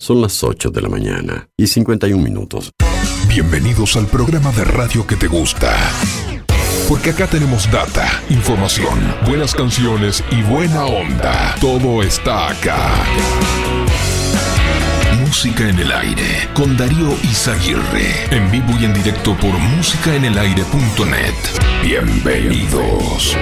Son las 8 de la mañana y 51 minutos. Bienvenidos al programa de radio que te gusta. Porque acá tenemos data, información, buenas canciones y buena onda. Todo está acá. Música en el aire con Darío Izaguirre. En vivo y en directo por músicaenelaire.net. Bienvenidos.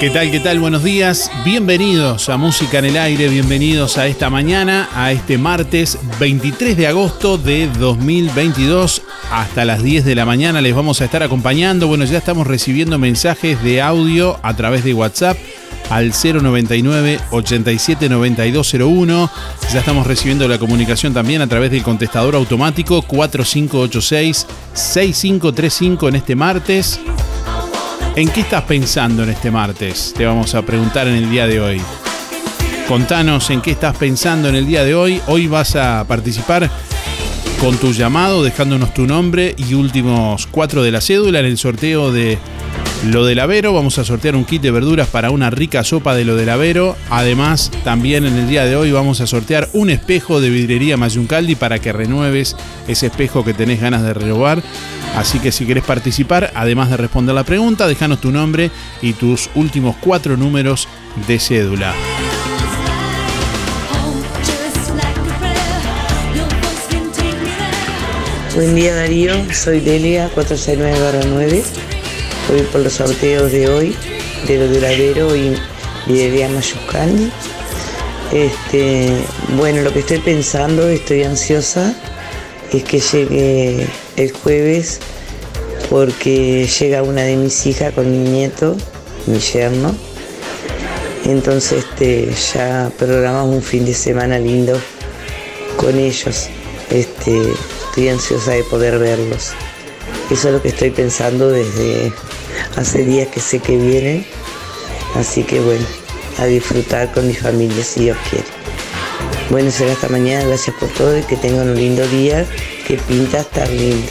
¿Qué tal? ¿Qué tal? Buenos días. Bienvenidos a Música en el Aire, bienvenidos a esta mañana, a este martes 23 de agosto de 2022. Hasta las 10 de la mañana les vamos a estar acompañando. Bueno, ya estamos recibiendo mensajes de audio a través de WhatsApp al 099 87 9201. Ya estamos recibiendo la comunicación también a través del contestador automático 4586 6535 en este martes. ¿En qué estás pensando en este martes? Te vamos a preguntar en el día de hoy. Contanos en qué estás pensando en el día de hoy. Hoy vas a participar con tu llamado, dejándonos tu nombre y últimos cuatro de la cédula en el sorteo de lo del Avero. Vamos a sortear un kit de verduras para una rica sopa de lo del Avero. Además, también en el día de hoy vamos a sortear un espejo de vidrería Mayuncaldi para que renueves ese espejo que tenés ganas de renovar. Así que si querés participar, además de responder la pregunta, déjanos tu nombre y tus últimos cuatro números de cédula. Buen día Darío, soy Delia 469 Voy por los sorteos de hoy, de lo de Ladero y Videría Mayuscani. Este, bueno, lo que estoy pensando, estoy ansiosa, es que llegue el jueves porque llega una de mis hijas con mi nieto, mi yerno. Entonces este, ya programamos un fin de semana lindo con ellos. Este, estoy ansiosa de poder verlos. Eso es lo que estoy pensando desde hace días que sé que vienen. Así que bueno, a disfrutar con mi familia si Dios quiere. Bueno, será hasta mañana, gracias por todo y que tengan un lindo día, que pinta estar lindo.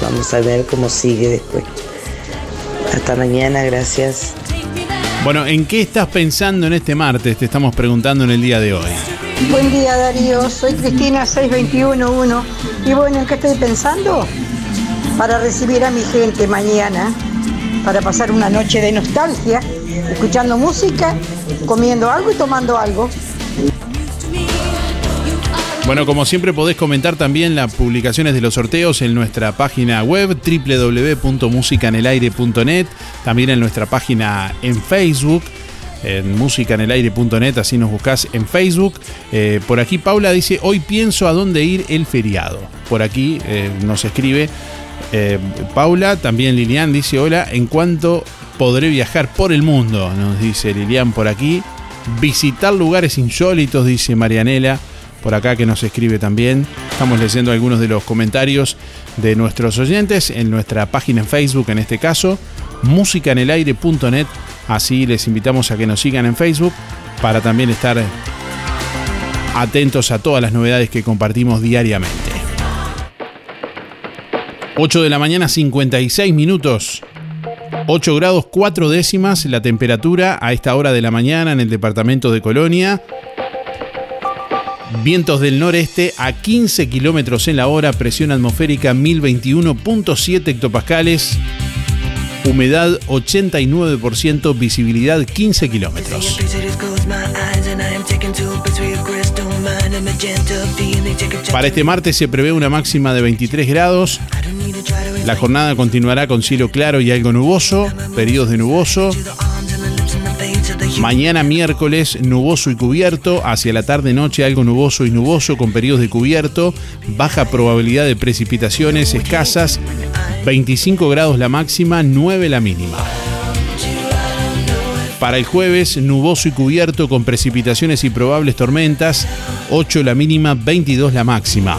Vamos a ver cómo sigue después. Hasta mañana, gracias. Bueno, ¿en qué estás pensando en este martes? Te estamos preguntando en el día de hoy. Buen día Darío, soy Cristina 6211 y bueno, ¿en qué estoy pensando? Para recibir a mi gente mañana para pasar una noche de nostalgia, escuchando música, comiendo algo y tomando algo. Bueno, como siempre podés comentar también las publicaciones de los sorteos en nuestra página web www.musicanelaire.net, también en nuestra página en Facebook en musicanelaire.net, así nos buscas en Facebook. Eh, por aquí Paula dice, hoy pienso a dónde ir el feriado. Por aquí eh, nos escribe eh, Paula, también Lilian dice, hola, en cuanto podré viajar por el mundo, nos dice Lilian por aquí. Visitar lugares insólitos, dice Marianela por acá que nos escribe también. Estamos leyendo algunos de los comentarios de nuestros oyentes en nuestra página en Facebook, en este caso, musicanelaire.net. Así les invitamos a que nos sigan en Facebook para también estar atentos a todas las novedades que compartimos diariamente. 8 de la mañana, 56 minutos. 8 grados 4 décimas la temperatura a esta hora de la mañana en el departamento de Colonia. Vientos del noreste a 15 kilómetros en la hora, presión atmosférica 1021.7 hectopascales, humedad 89%, visibilidad 15 kilómetros. Para este martes se prevé una máxima de 23 grados. La jornada continuará con cielo claro y algo nuboso, periodos de nuboso. Mañana miércoles nuboso y cubierto, hacia la tarde-noche algo nuboso y nuboso con periodos de cubierto, baja probabilidad de precipitaciones escasas, 25 grados la máxima, 9 la mínima. Para el jueves, nuboso y cubierto con precipitaciones y probables tormentas, 8 la mínima, 22 la máxima.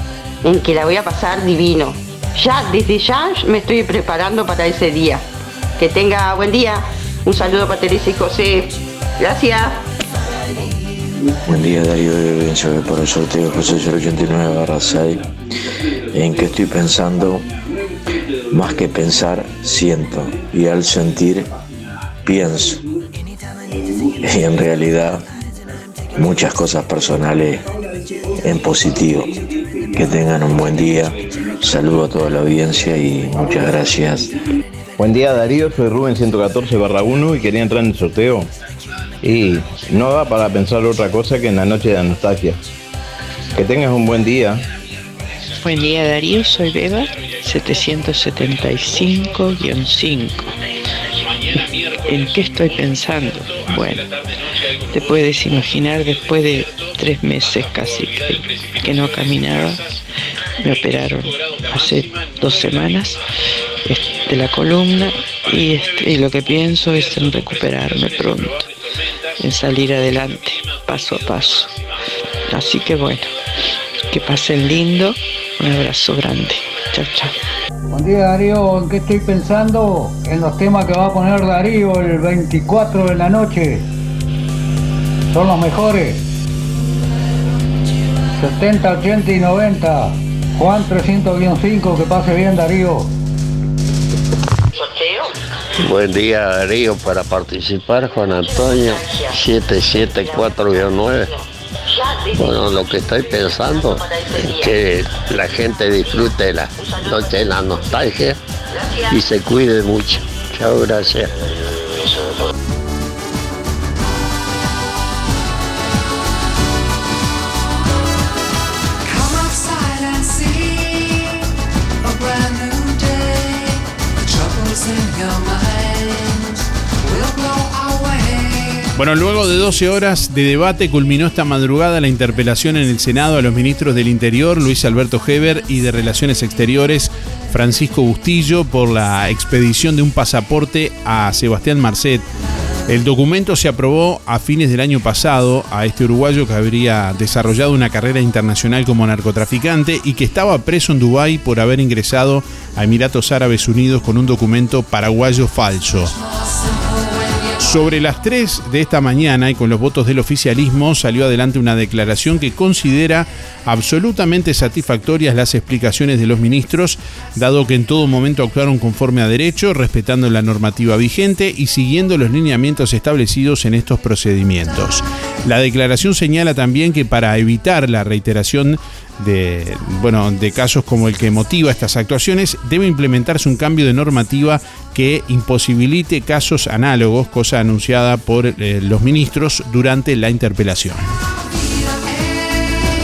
en que la voy a pasar divino. Ya, desde ya me estoy preparando para ese día. Que tenga buen día. Un saludo para Teresa y José. Gracias. Buen día Darío de por el sorteo José 089 barra 6. ¿En qué estoy pensando? Más que pensar, siento. Y al sentir, pienso. Y en realidad, muchas cosas personales en positivo. Que tengan un buen día. Saludo a toda la audiencia y muchas gracias. Buen día Darío, soy Rubén 114 barra 1 y quería entrar en el sorteo. Y no da para pensar otra cosa que en la noche de la nostalgia. Que tengas un buen día. Buen día Darío, soy Beba 775-5. ¿En qué estoy pensando? Bueno, te puedes imaginar después de tres meses casi que, no caminaba, me operaron hace dos semanas de la columna y, este, lo que pienso es en recuperarme pronto, en salir adelante, paso a paso. Así que bueno, que pasen lindo, un abrazo grande. Chao, chao. Buen día Darío, ¿en qué estoy pensando? En los temas que va a poner Darío el 24 de la noche. Son los mejores. 70, 80 y 90. Juan 300-5, que pase bien Darío. Buen día Darío, para participar Juan Antonio 774-9. Bueno, lo que estoy pensando es que la gente disfrute la noche de la nostalgia y se cuide mucho. Chao, gracias. Bueno, luego de 12 horas de debate culminó esta madrugada la interpelación en el Senado a los ministros del Interior, Luis Alberto Heber, y de Relaciones Exteriores, Francisco Bustillo, por la expedición de un pasaporte a Sebastián Marcet. El documento se aprobó a fines del año pasado a este uruguayo que habría desarrollado una carrera internacional como narcotraficante y que estaba preso en Dubái por haber ingresado a Emiratos Árabes Unidos con un documento paraguayo falso. Sobre las 3 de esta mañana y con los votos del oficialismo salió adelante una declaración que considera absolutamente satisfactorias las explicaciones de los ministros, dado que en todo momento actuaron conforme a derecho, respetando la normativa vigente y siguiendo los lineamientos establecidos en estos procedimientos. La declaración señala también que para evitar la reiteración de, bueno, de casos como el que motiva estas actuaciones, debe implementarse un cambio de normativa que imposibilite casos análogos, cosa anunciada por eh, los ministros durante la interpelación.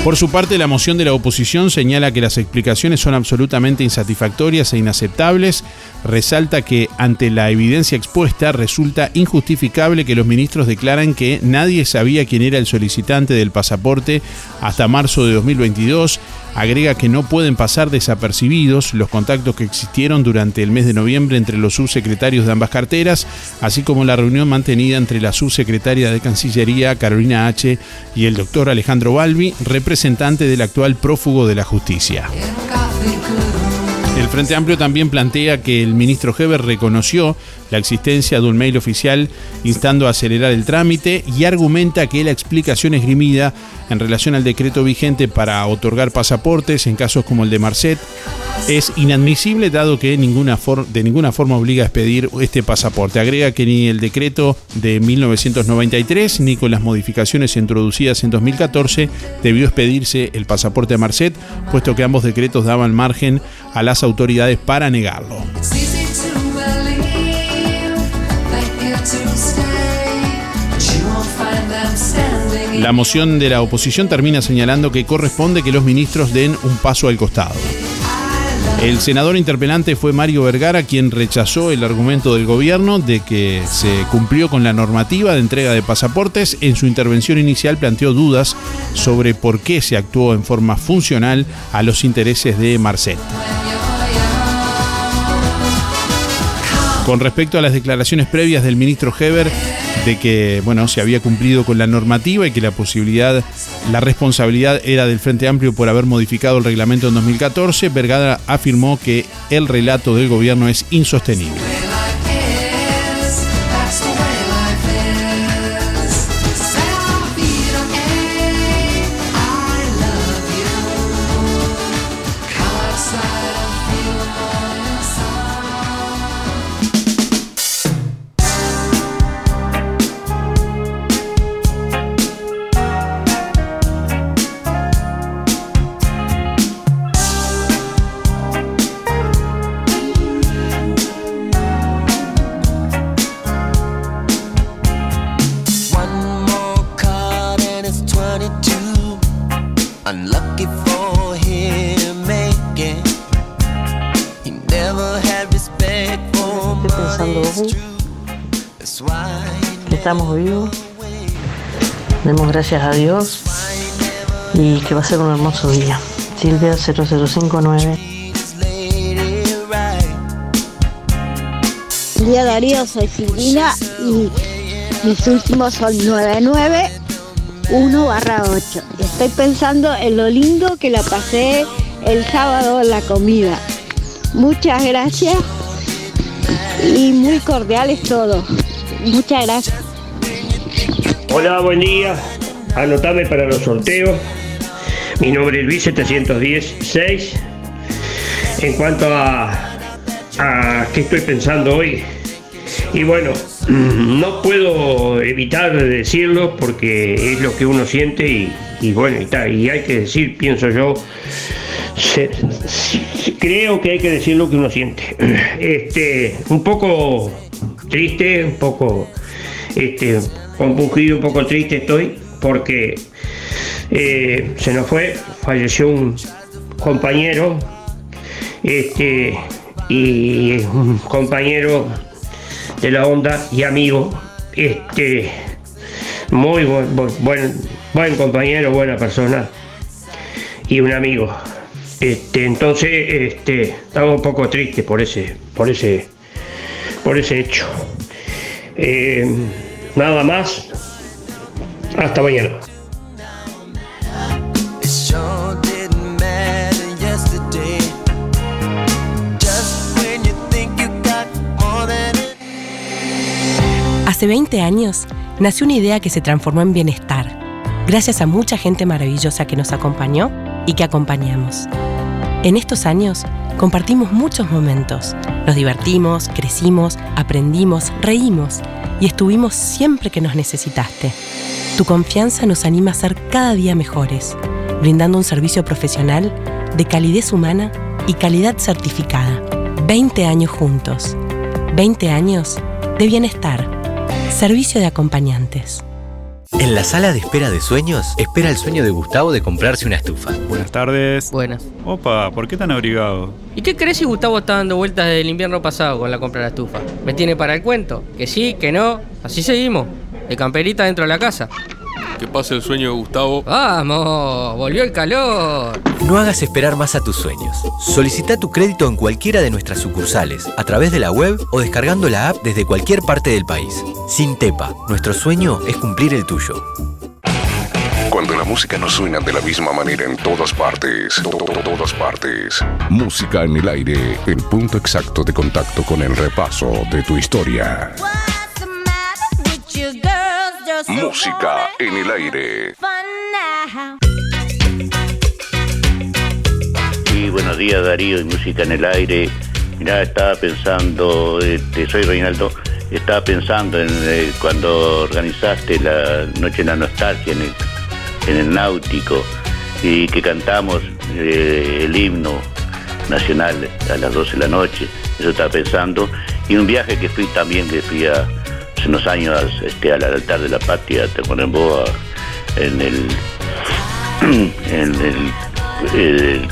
Por su parte, la moción de la oposición señala que las explicaciones son absolutamente insatisfactorias e inaceptables. Resalta que ante la evidencia expuesta resulta injustificable que los ministros declaran que nadie sabía quién era el solicitante del pasaporte hasta marzo de 2022 agrega que no pueden pasar desapercibidos los contactos que existieron durante el mes de noviembre entre los subsecretarios de ambas carteras, así como la reunión mantenida entre la subsecretaria de Cancillería, Carolina H., y el doctor Alejandro Balbi, representante del actual prófugo de la justicia. El Frente Amplio también plantea que el ministro Heber reconoció la existencia de un mail oficial instando a acelerar el trámite y argumenta que la explicación esgrimida en relación al decreto vigente para otorgar pasaportes en casos como el de Marcet es inadmisible dado que de ninguna forma obliga a expedir este pasaporte. Agrega que ni el decreto de 1993 ni con las modificaciones introducidas en 2014 debió expedirse el pasaporte a Marcet, puesto que ambos decretos daban margen a las autoridades para negarlo. La moción de la oposición termina señalando que corresponde que los ministros den un paso al costado. El senador interpelante fue Mario Vergara, quien rechazó el argumento del gobierno de que se cumplió con la normativa de entrega de pasaportes. En su intervención inicial planteó dudas sobre por qué se actuó en forma funcional a los intereses de Marcet. Con respecto a las declaraciones previas del ministro Heber de que bueno, se había cumplido con la normativa y que la posibilidad, la responsabilidad era del Frente Amplio por haber modificado el reglamento en 2014, Vergara afirmó que el relato del gobierno es insostenible. Estamos vivos. Demos gracias a Dios y que va a ser un hermoso día. Silvia 0059. Día Darío, soy Silvina y mis últimos son 991 barra 8. Estoy pensando en lo lindo que la pasé el sábado en la comida. Muchas gracias y muy cordiales todos. Muchas gracias. Hola, buen día. Anotame para los sorteos. Mi nombre es Luis 716. En cuanto a, a qué estoy pensando hoy, y bueno, no puedo evitar decirlo porque es lo que uno siente y, bueno, y, y hay que decir, pienso yo, creo que hay que decir lo que uno siente. Este, un poco triste, un poco este, compungido, un poco triste estoy porque eh, se nos fue, falleció un compañero este, y un compañero de la onda y amigo, este, muy buen, buen, buen compañero, buena persona y un amigo. Este, entonces, este, estamos un poco tristes por ese, por ese, por ese hecho. Eh, Nada más. Hasta mañana. Hace 20 años nació una idea que se transformó en bienestar, gracias a mucha gente maravillosa que nos acompañó y que acompañamos. En estos años compartimos muchos momentos, nos divertimos, crecimos, aprendimos, reímos y estuvimos siempre que nos necesitaste. Tu confianza nos anima a ser cada día mejores, brindando un servicio profesional de calidez humana y calidad certificada. 20 años juntos. 20 años de bienestar. Servicio de acompañantes. En la sala de espera de sueños, espera el sueño de Gustavo de comprarse una estufa. Buenas tardes. Buenas. Opa, ¿por qué tan abrigado? ¿Y qué crees si Gustavo está dando vueltas desde el invierno pasado con la compra de la estufa? ¿Me tiene para el cuento? Que sí, que no. Así seguimos. De camperita dentro de la casa. Que pase el sueño de Gustavo. ¡Vamos! ¡Volvió el calor! No hagas esperar más a tus sueños. Solicita tu crédito en cualquiera de nuestras sucursales, a través de la web o descargando la app desde cualquier parte del país. Sin Tepa, nuestro sueño es cumplir el tuyo. Cuando la música no suena de la misma manera en todas partes, to- to- todas partes. Música en el aire, el punto exacto de contacto con el repaso de tu historia. Música en el aire. Sí, buenos días Darío y Música en el Aire. Mirá, estaba pensando, este, soy Reinaldo, estaba pensando en eh, cuando organizaste la Noche de la Nostalgia en el, en el Náutico y que cantamos eh, el himno nacional a las 12 de la noche, eso estaba pensando. Y un viaje que fui también, que fui a, unos años este, al altar de la patria, te en el, en el, el-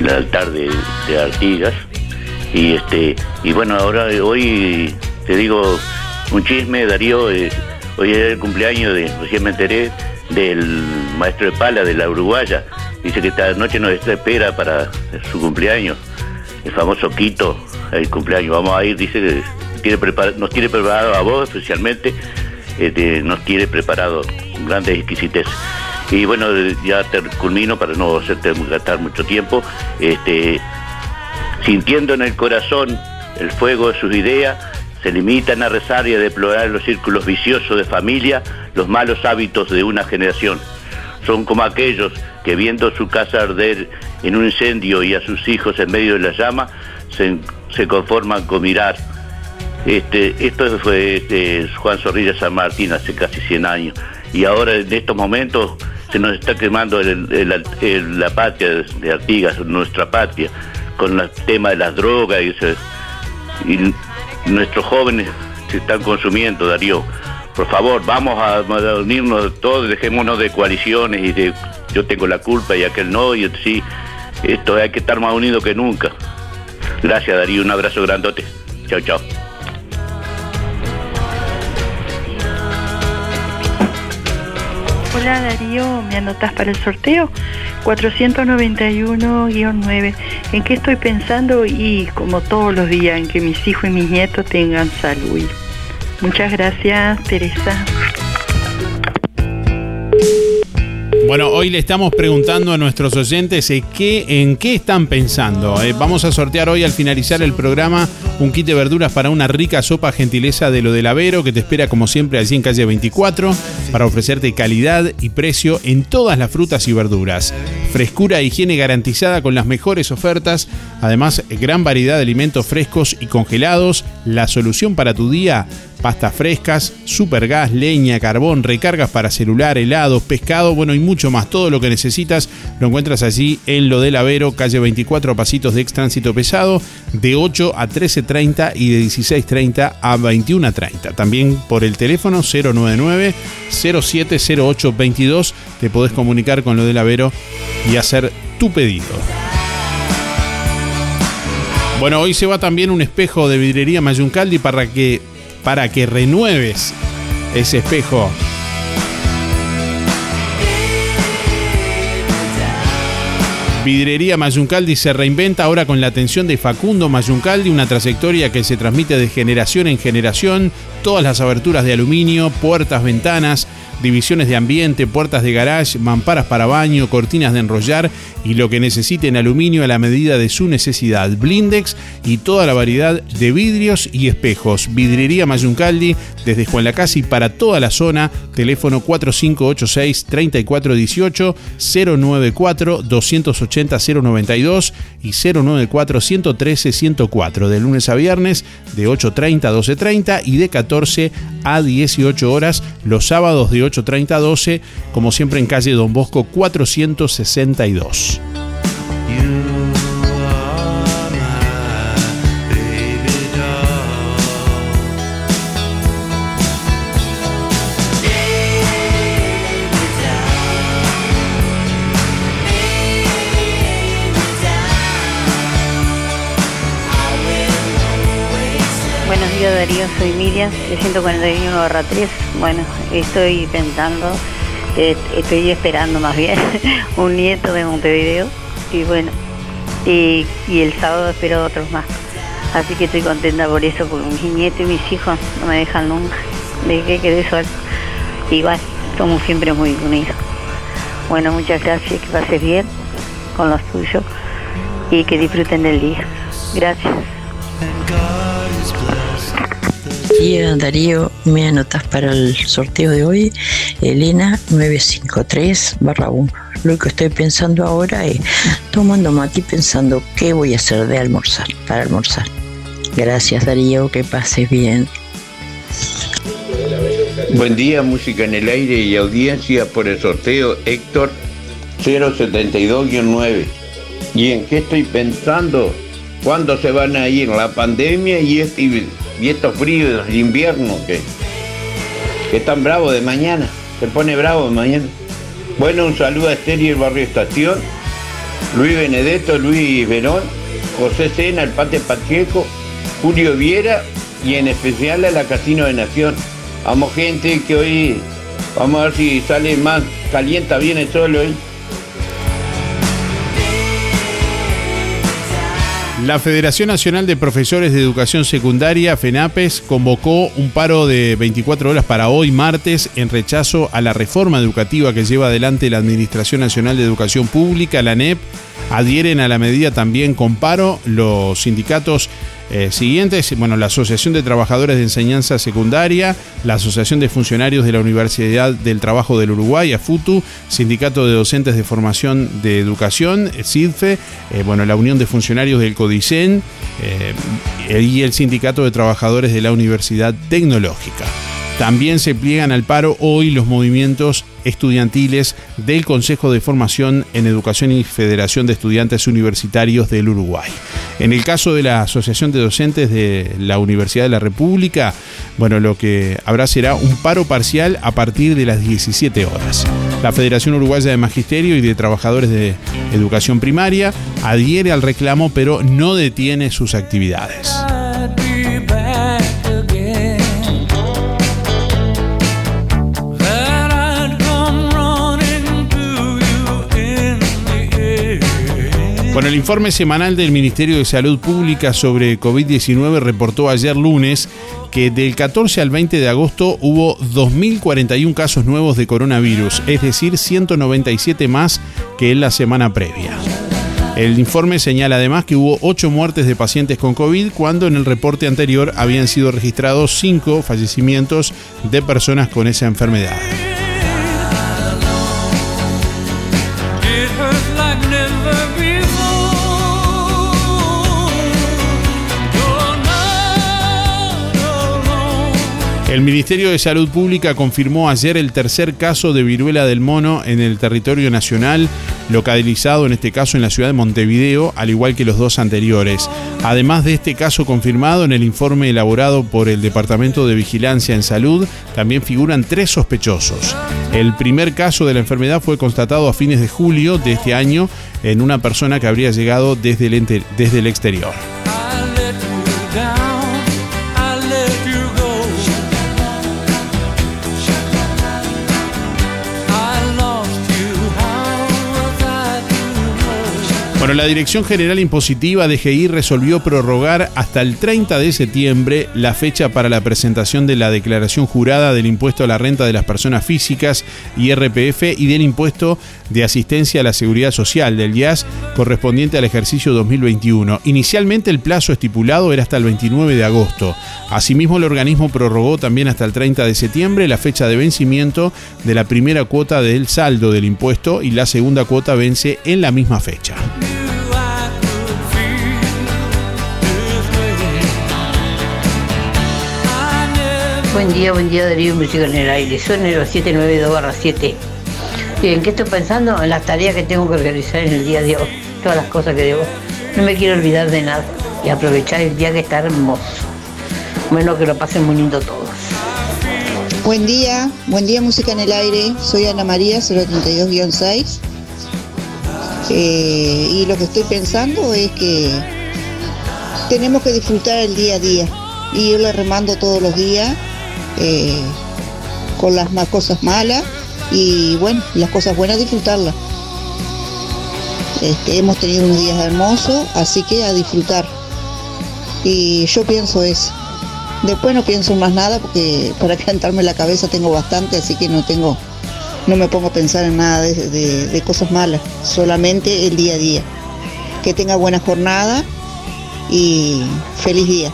el altar de, Artigas. Y este y bueno ahora eh, hoy te digo un chisme Darío eh, hoy es el cumpleaños de recién me enteré del maestro de pala de la Uruguaya. Dice que esta noche nos espera para su cumpleaños. El famoso Quito el cumpleaños. Vamos a ir dice nos tiene preparado a vos especialmente este, nos tiene preparado grandes exquisitez y bueno, ya te culmino para no hacerte gastar mucho tiempo. Este, sintiendo en el corazón el fuego de sus ideas, se limitan a rezar y a deplorar los círculos viciosos de familia, los malos hábitos de una generación. Son como aquellos que viendo su casa arder en un incendio y a sus hijos en medio de la llama, se conforman con mirar. Este, esto fue Juan Zorrilla San Martín hace casi 100 años. Y ahora en estos momentos se nos está quemando la patria de Artigas, nuestra patria, con el tema de las drogas y, nuestros jóvenes se están consumiendo, Darío. Por favor, vamos a, unirnos todos, dejémonos de coaliciones y de yo tengo la culpa y aquel no, y sí, esto hay que estar más unidos que nunca. Gracias, Darío, un abrazo grandote. Chao, chao. Hola Darío, ¿me anotas para el sorteo? 491-9. ¿En qué estoy pensando? Y como todos los días, en que mis hijos y mis nietos tengan salud. Muchas gracias, Teresa. Bueno, hoy le estamos preguntando a nuestros oyentes eh, qué, en qué están pensando. Eh, vamos a sortear hoy al finalizar el programa un kit de verduras para una rica sopa gentileza de lo del Avero que te espera como siempre allí en calle 24 para ofrecerte calidad y precio en todas las frutas y verduras. Frescura e higiene garantizada con las mejores ofertas. Además, gran variedad de alimentos frescos y congelados. La solución para tu día pastas frescas, supergas, leña, carbón, recargas para celular, helados, pescado, bueno y mucho más. Todo lo que necesitas lo encuentras allí en lo del Avero, calle 24, pasitos de extránsito pesado, de 8 a 13.30 y de 16.30 a 21.30. También por el teléfono 099 070822 te podés comunicar con lo del Avero y hacer tu pedido. Bueno, hoy se va también un espejo de vidrería Mayuncaldi para que, para que renueves ese espejo. Vidrería Mayuncaldi se reinventa ahora con la atención de Facundo Mayuncaldi, una trayectoria que se transmite de generación en generación, todas las aberturas de aluminio, puertas, ventanas, divisiones de ambiente, puertas de garage, mamparas para baño, cortinas de enrollar y lo que necesite en aluminio a la medida de su necesidad. Blindex y toda la variedad de vidrios y espejos. Vidrería Mayuncaldi desde Juan Lacasi para toda la zona. Teléfono 4586 3418 094 280 092 y 094 113 104 de lunes a viernes de 8.30 a 12.30 y de 14 a 18 horas los sábados de 8.30 a 12 como siempre en calle Don Bosco 462. Darío, soy Miriam, de 141 barra 3. Bueno, estoy pensando, eh, estoy esperando más bien un nieto de Montevideo y bueno, y, el sábado espero otros más. Así que estoy contenta por eso, porque mis nietos y mis hijos no me dejan nunca. ¿De qué quedé sol? Igual, somos siempre muy unidos. Bueno, muchas gracias, que pases bien con los tuyos y que disfruten del día. Gracias. Día Darío, me anotas para el sorteo de hoy, Elena 953 barra 1. Lo que estoy pensando ahora es tomando mate y pensando qué voy a hacer de almorzar, para almorzar. Gracias Darío, que pases bien. Buen día, música en el aire y audiencia por el sorteo Héctor 072-9. ¿Y en qué estoy pensando? ¿Cuándo se van a ir la pandemia y, este, y estos fríos de invierno que, que están bravos de mañana? Se pone bravo de mañana. Bueno, un saludo a Esther y el barrio Estación, Luis Benedetto, Luis Verón, José Sena, el Pate Pacheco, Julio Viera y en especial a la Casino de Nación. Vamos gente que hoy vamos a ver si sale más, calienta bien el hoy. La Federación Nacional de Profesores de Educación Secundaria, FENAPES, convocó un paro de 24 horas para hoy martes en rechazo a la reforma educativa que lleva adelante la Administración Nacional de Educación Pública, la ANEP. Adhieren a la medida también con paro los sindicatos eh, siguientes, bueno, la Asociación de Trabajadores de Enseñanza Secundaria, la Asociación de Funcionarios de la Universidad del Trabajo del Uruguay, AFUTU, Sindicato de Docentes de Formación de Educación, SIDFE, eh, bueno, la Unión de Funcionarios del CODICEN eh, y el Sindicato de Trabajadores de la Universidad Tecnológica. También se pliegan al paro hoy los movimientos estudiantiles del Consejo de Formación en Educación y Federación de Estudiantes Universitarios del Uruguay. En el caso de la Asociación de Docentes de la Universidad de la República, bueno, lo que habrá será un paro parcial a partir de las 17 horas. La Federación Uruguaya de Magisterio y de Trabajadores de Educación Primaria adhiere al reclamo, pero no detiene sus actividades. Bueno, el informe semanal del Ministerio de Salud Pública sobre COVID-19 reportó ayer lunes que del 14 al 20 de agosto hubo 2.041 casos nuevos de coronavirus, es decir, 197 más que en la semana previa. El informe señala además que hubo 8 muertes de pacientes con COVID cuando en el reporte anterior habían sido registrados 5 fallecimientos de personas con esa enfermedad. El Ministerio de Salud Pública confirmó ayer el tercer caso de viruela del mono en el territorio nacional, localizado en este caso en la ciudad de Montevideo, al igual que los dos anteriores. Además de este caso confirmado en el informe elaborado por el Departamento de Vigilancia en Salud, también figuran tres sospechosos. El primer caso de la enfermedad fue constatado a fines de julio de este año en una persona que habría llegado desde el, desde el exterior. Bueno, la Dirección General Impositiva de GI resolvió prorrogar hasta el 30 de septiembre la fecha para la presentación de la declaración jurada del impuesto a la renta de las personas físicas y RPF y del impuesto de asistencia a la seguridad social del IAS correspondiente al ejercicio 2021. Inicialmente el plazo estipulado era hasta el 29 de agosto. Asimismo, el organismo prorrogó también hasta el 30 de septiembre la fecha de vencimiento de la primera cuota del saldo del impuesto y la segunda cuota vence en la misma fecha. Buen día, buen día Darío en el aire. Son los 792 7. En qué estoy pensando? En las tareas que tengo que realizar en el día de hoy, todas las cosas que debo. No me quiero olvidar de nada y aprovechar el día que está hermoso. Bueno, que lo pasen muy lindo todos. Buen día, buen día Música en el Aire. Soy Ana María, 032-6. Eh, y lo que estoy pensando es que tenemos que disfrutar el día a día. Y yo le remando todos los días eh, con las más cosas malas y bueno, las cosas buenas disfrutarlas. Este, hemos tenido unos días hermosos, así que a disfrutar. Y yo pienso eso. Después no pienso más nada porque para cantarme la cabeza tengo bastante, así que no tengo, no me pongo a pensar en nada de, de- cosas malas, solamente el día a día. Que tenga buena jornada y feliz día.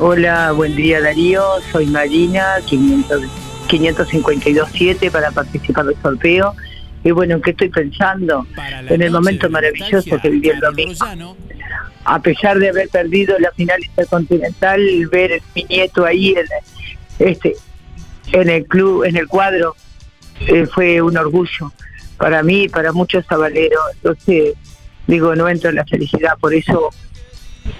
Hola, buen día Darío, soy Marina, 500 552.7 para participar del sorteo. Y bueno, ¿en qué estoy pensando? En el momento maravilloso que viví el domingo. A pesar de haber perdido la final intercontinental, ver mi nieto ahí en, este, en el club, en el cuadro, eh, fue un orgullo para mí y para muchos sabaleros. Entonces, digo, no entro en la felicidad, por eso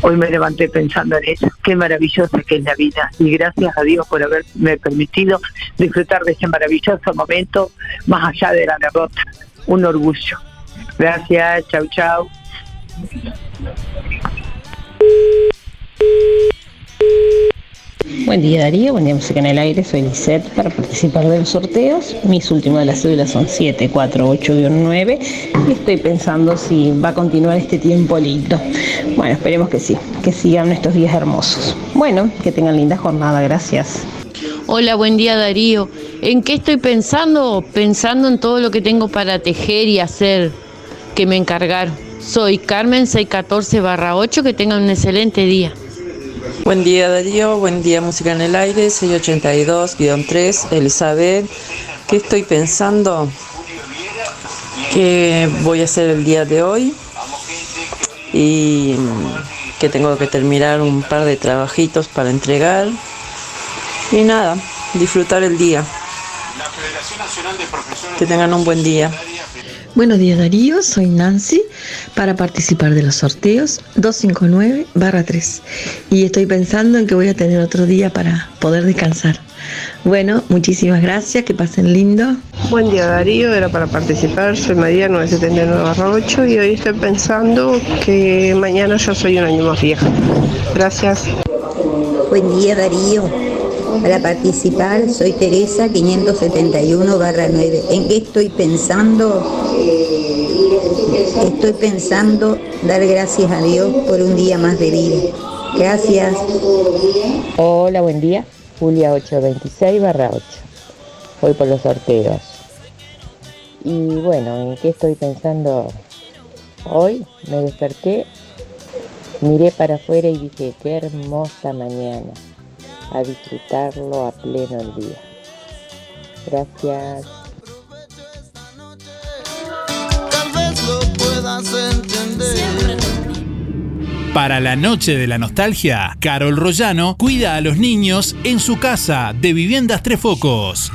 Hoy me levanté pensando en eso, qué maravillosa que es la vida y gracias a Dios por haberme permitido disfrutar de ese maravilloso momento más allá de la derrota. Un orgullo. Gracias, chau chau. Buen día Darío, buen día Música en el Aire, soy Lisette para participar de los sorteos. Mis últimas de las cédulas son 748-9 y estoy pensando si va a continuar este tiempo lindo. Bueno, esperemos que sí, que sigan estos días hermosos. Bueno, que tengan linda jornada, gracias. Hola, buen día Darío. ¿En qué estoy pensando? Pensando en todo lo que tengo para tejer y hacer que me encargaron. Soy Carmen 614 8, que tengan un excelente día. Buen día Darío, buen día Música en el Aire, 682-3, Elizabeth. ¿Qué estoy pensando? ¿Qué voy a hacer el día de hoy? Y mm, que tengo que terminar un par de trabajitos para entregar. Y nada, disfrutar el día. Que tengan un buen día. Buenos días Darío, soy Nancy para participar de los sorteos 259-3 y estoy pensando en que voy a tener otro día para poder descansar. Bueno, muchísimas gracias, que pasen lindo. Buen día Darío, era para participar, soy María 979-8 y hoy estoy pensando que mañana yo soy un año más vieja. Gracias. Buen día Darío. Para participar soy Teresa 571-9. ¿En qué estoy pensando? Estoy pensando dar gracias a Dios por un día más de vida. Gracias. Hola, buen día. Julia 826 barra 8. Voy por los sorteos. Y bueno, ¿en qué estoy pensando hoy? Me desperté, miré para afuera y dije, qué hermosa mañana. A disfrutarlo a pleno el día. Gracias. Tal vez lo puedas entender. Para la noche de la nostalgia, Carol Rollano cuida a los niños en su casa de Viviendas Tres Focos.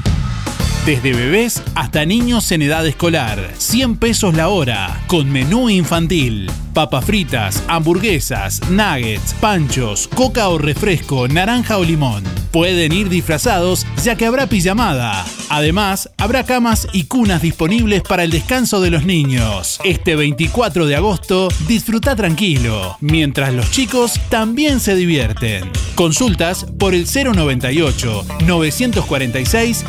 Desde bebés hasta niños en edad escolar, 100 pesos la hora, con menú infantil. papas fritas, hamburguesas, nuggets, panchos, coca o refresco, naranja o limón. Pueden ir disfrazados ya que habrá pijamada. Además, habrá camas y cunas disponibles para el descanso de los niños. Este 24 de agosto, disfruta tranquilo, mientras los chicos también se divierten. Consultas por el 098 946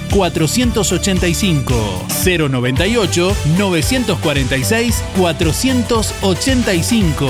485 098 946 485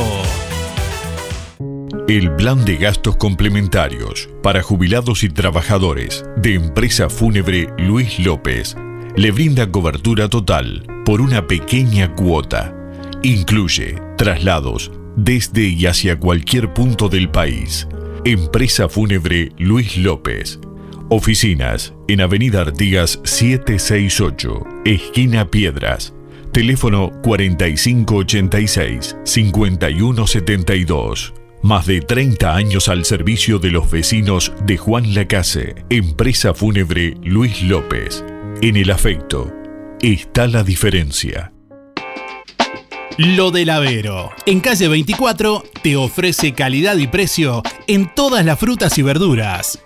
El plan de gastos complementarios para jubilados y trabajadores de Empresa Fúnebre Luis López le brinda cobertura total por una pequeña cuota. Incluye traslados desde y hacia cualquier punto del país. Empresa Fúnebre Luis López. Oficinas en Avenida Artigas 768, esquina Piedras. Teléfono 4586-5172. Más de 30 años al servicio de los vecinos de Juan Lacase. Empresa Fúnebre Luis López. En el afecto está la diferencia. Lo del Avero. En calle 24 te ofrece calidad y precio en todas las frutas y verduras.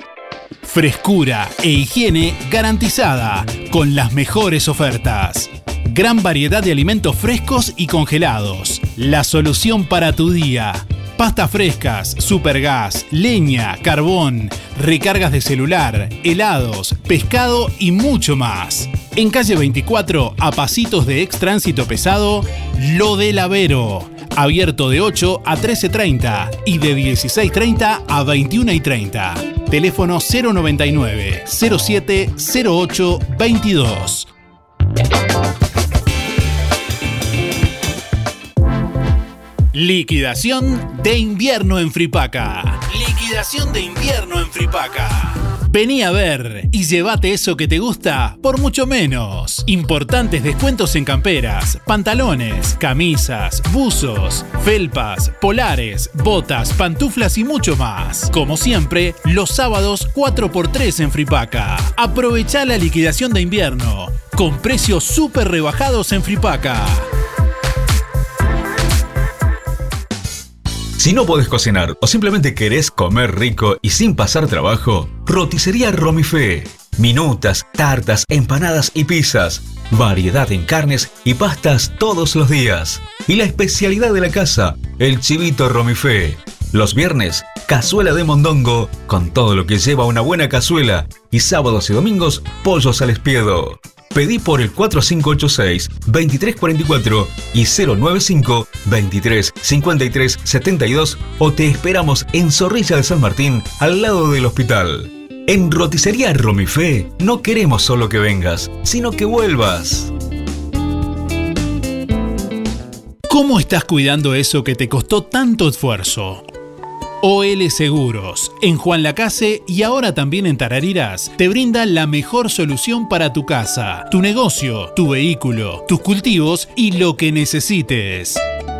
Frescura e higiene garantizada con las mejores ofertas. Gran variedad de alimentos frescos y congelados. La solución para tu día. Pastas frescas, supergas, leña, carbón, recargas de celular, helados, pescado y mucho más. En calle 24, a pasitos de ex tránsito pesado, Lo del Avero. Abierto de 8 a 13.30 y de 16.30 a 21.30. Teléfono 099 07 08 22. Liquidación de invierno en Fripaca. Liquidación de invierno en Fripaca. Vení a ver y llévate eso que te gusta por mucho menos. Importantes descuentos en camperas, pantalones, camisas, buzos, felpas, polares, botas, pantuflas y mucho más. Como siempre, los sábados 4x3 en Fripaca. Aprovecha la liquidación de invierno con precios súper rebajados en Fripaca. Si no podés cocinar o simplemente querés comer rico y sin pasar trabajo, roticería Romifé. Minutas, tartas, empanadas y pizzas. Variedad en carnes y pastas todos los días. Y la especialidad de la casa, el chivito Romifé. Los viernes, cazuela de mondongo, con todo lo que lleva una buena cazuela. Y sábados y domingos, pollos al espiedo. Pedí por el 4586-2344 y 095-235372 o te esperamos en Zorrilla de San Martín, al lado del hospital. En Roticería Romifé no queremos solo que vengas, sino que vuelvas. ¿Cómo estás cuidando eso que te costó tanto esfuerzo? OL Seguros, en Juan Lacase y ahora también en Tarariras, te brinda la mejor solución para tu casa, tu negocio, tu vehículo, tus cultivos y lo que necesites.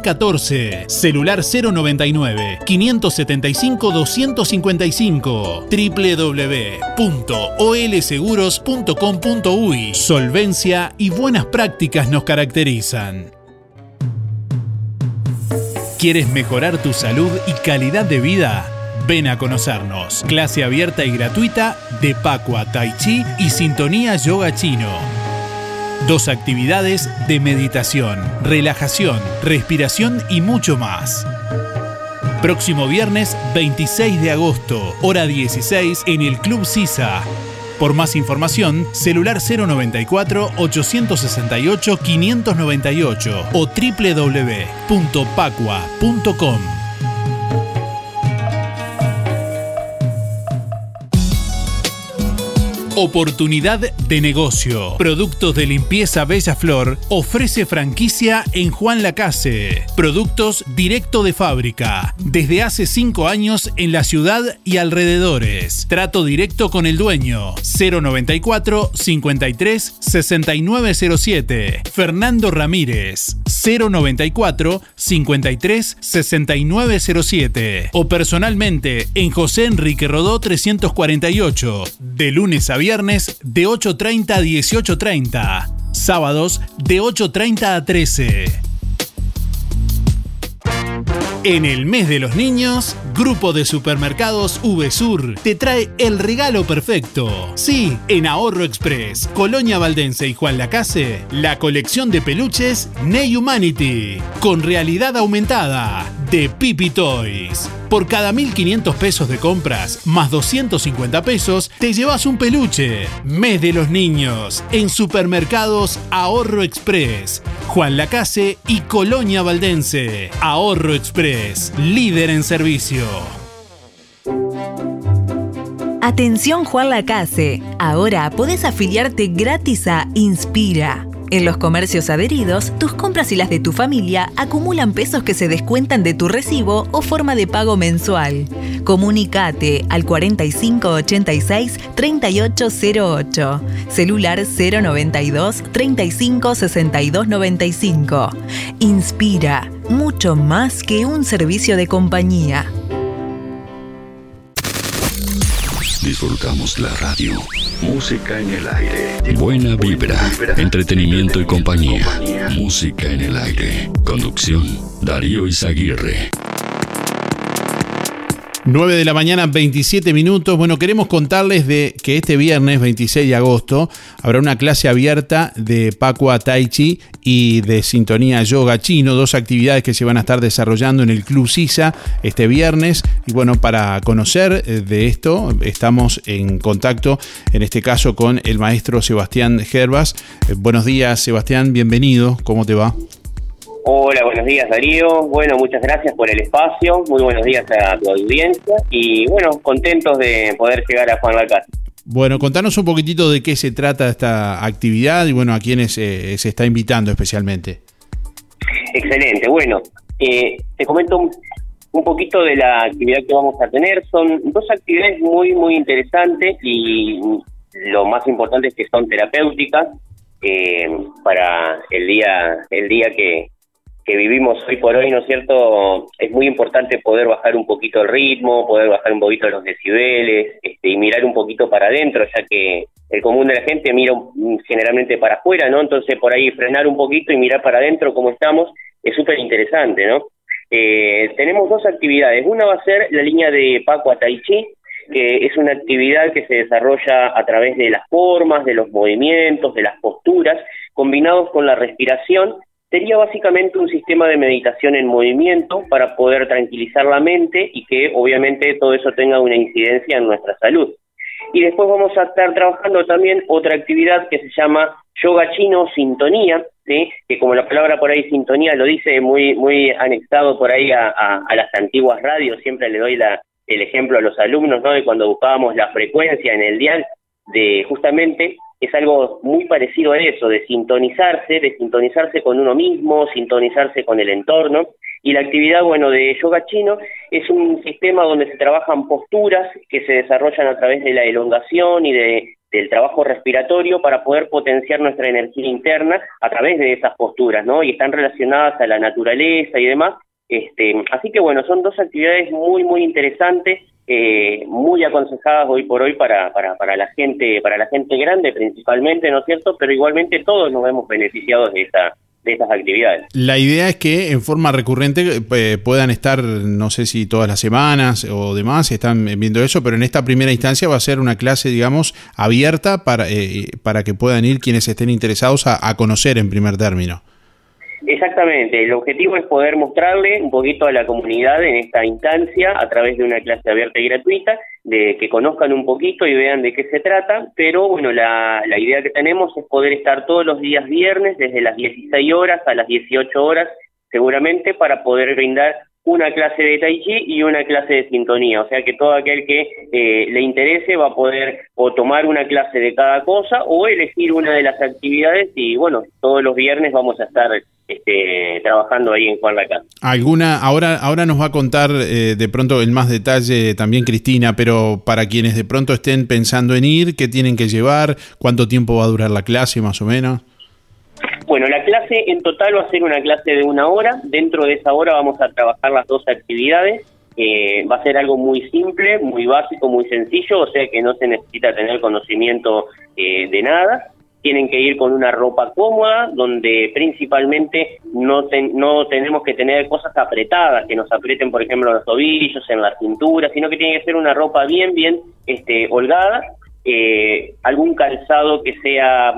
14. Celular 099 575 255. www.olseguros.com.uy. Solvencia y buenas prácticas nos caracterizan. ¿Quieres mejorar tu salud y calidad de vida? Ven a conocernos. Clase abierta y gratuita de Pacua Tai Chi y Sintonía Yoga Chino. Dos actividades de meditación, relajación, respiración y mucho más. Próximo viernes 26 de agosto, hora 16 en el Club Sisa. Por más información, celular 094-868-598 o www.pacua.com. Oportunidad de negocio. Productos de limpieza Bella Flor ofrece franquicia en Juan Lacase. Productos directo de fábrica. Desde hace 5 años en la ciudad y alrededores. Trato directo con el dueño. 094 53 6907. Fernando Ramírez. 094 53 6907. O personalmente en José Enrique Rodó 348. De lunes a viernes de 8.30 a 18.30. Sábados de 8.30 a 13. En el mes de los niños, Grupo de Supermercados VSUR te trae el regalo perfecto. Sí, en Ahorro Express, Colonia Valdense y Juan Lacase, la colección de peluches Ney Humanity, con realidad aumentada, de Pipi Toys. Por cada 1.500 pesos de compras, más 250 pesos, te llevas un peluche. Mes de los niños, en Supermercados Ahorro Express, Juan Lacase y Colonia Valdense. Ahorro Express, líder en servicio. Atención Juan Lacase, ahora podés afiliarte gratis a Inspira. En los comercios adheridos, tus compras y las de tu familia acumulan pesos que se descuentan de tu recibo o forma de pago mensual. Comunicate al 4586 3808, celular 092 35 62 95. Inspira, mucho más que un servicio de compañía. Disfrutamos la radio. Música en el aire. Buena vibra. Entretenimiento y compañía. Música en el aire. Conducción. Darío Izaguirre. 9 de la mañana, 27 minutos. Bueno, queremos contarles de que este viernes 26 de agosto habrá una clase abierta de Pacua Tai Chi y de Sintonía Yoga Chino, dos actividades que se van a estar desarrollando en el Club Sisa este viernes. Y bueno, para conocer eh, de esto, estamos en contacto, en este caso, con el maestro Sebastián Gervas. Eh, buenos días, Sebastián, bienvenido. ¿Cómo te va? Hola, buenos días Darío. Bueno, muchas gracias por el espacio. Muy buenos días a tu audiencia. Y bueno, contentos de poder llegar a Juan Balcázar. Bueno, contanos un poquitito de qué se trata esta actividad y bueno, a quiénes eh, se está invitando especialmente. Excelente. Bueno, eh, te comento un, un poquito de la actividad que vamos a tener. Son dos actividades muy, muy interesantes y lo más importante es que son terapéuticas eh, para el día, el día que, que vivimos hoy por hoy, ¿no es cierto? Es muy importante poder bajar un poquito el ritmo, poder bajar un poquito los decibeles este, y mirar un poquito para adentro, ya que el común de la gente mira generalmente para afuera, ¿no? Entonces por ahí frenar un poquito y mirar para adentro cómo estamos es súper interesante, ¿no? Eh, tenemos dos actividades. Una va a ser la línea de Paco a Tai Chi, que es una actividad que se desarrolla a través de las formas, de los movimientos, de las posturas, combinados con la respiración sería básicamente un sistema de meditación en movimiento para poder tranquilizar la mente y que obviamente todo eso tenga una incidencia en nuestra salud. Y después vamos a estar trabajando también otra actividad que se llama yoga chino sintonía, ¿sí? que como la palabra por ahí sintonía lo dice muy muy anexado por ahí a, las antiguas radios, siempre le doy el ejemplo a los alumnos, ¿no? De cuando buscábamos la frecuencia en el dial, de justamente es algo muy parecido a eso, de sintonizarse, de sintonizarse con uno mismo, sintonizarse con el entorno. Y la actividad, bueno, de yoga chino es un sistema donde se trabajan posturas que se desarrollan a través de la elongación y de, del trabajo respiratorio para poder potenciar nuestra energía interna a través de esas posturas, ¿no? Y están relacionadas a la naturaleza y demás. Este, así que bueno, son dos actividades muy, muy interesantes eh, muy aconsejadas hoy por hoy para, para, para la gente para la gente grande principalmente no es cierto pero igualmente todos nos hemos beneficiado de esta de estas actividades. La idea es que en forma recurrente eh, puedan estar no sé si todas las semanas o demás están viendo eso pero en esta primera instancia va a ser una clase digamos abierta para eh, para que puedan ir quienes estén interesados a conocer en primer término Exactamente, el objetivo es poder mostrarle un poquito a la comunidad en esta instancia a través de una clase abierta y gratuita, de que conozcan un poquito y vean de qué se trata, pero bueno, la, la idea que tenemos es poder estar todos los días viernes desde las 16 horas a las 18 horas seguramente para poder brindar una clase de tai chi y una clase de sintonía, o sea que todo aquel que eh, le interese va a poder o tomar una clase de cada cosa o elegir una de las actividades y bueno, todos los viernes vamos a estar este, trabajando ahí en Juan Lacán. Alguna, ahora, ahora nos va a contar eh, de pronto en más detalle también Cristina, pero para quienes de pronto estén pensando en ir, ¿qué tienen que llevar? ¿Cuánto tiempo va a durar la clase más o menos? Bueno, la clase en total va a ser una clase de una hora. Dentro de esa hora vamos a trabajar las dos actividades. Eh, va a ser algo muy simple, muy básico, muy sencillo, o sea que no se necesita tener conocimiento eh, de nada. Tienen que ir con una ropa cómoda, donde principalmente no, no tenemos que tener cosas apretadas, que nos aprieten, por ejemplo, los tobillos, en la cintura, sino que tiene que ser una ropa bien, bien este, holgada, eh, algún calzado que sea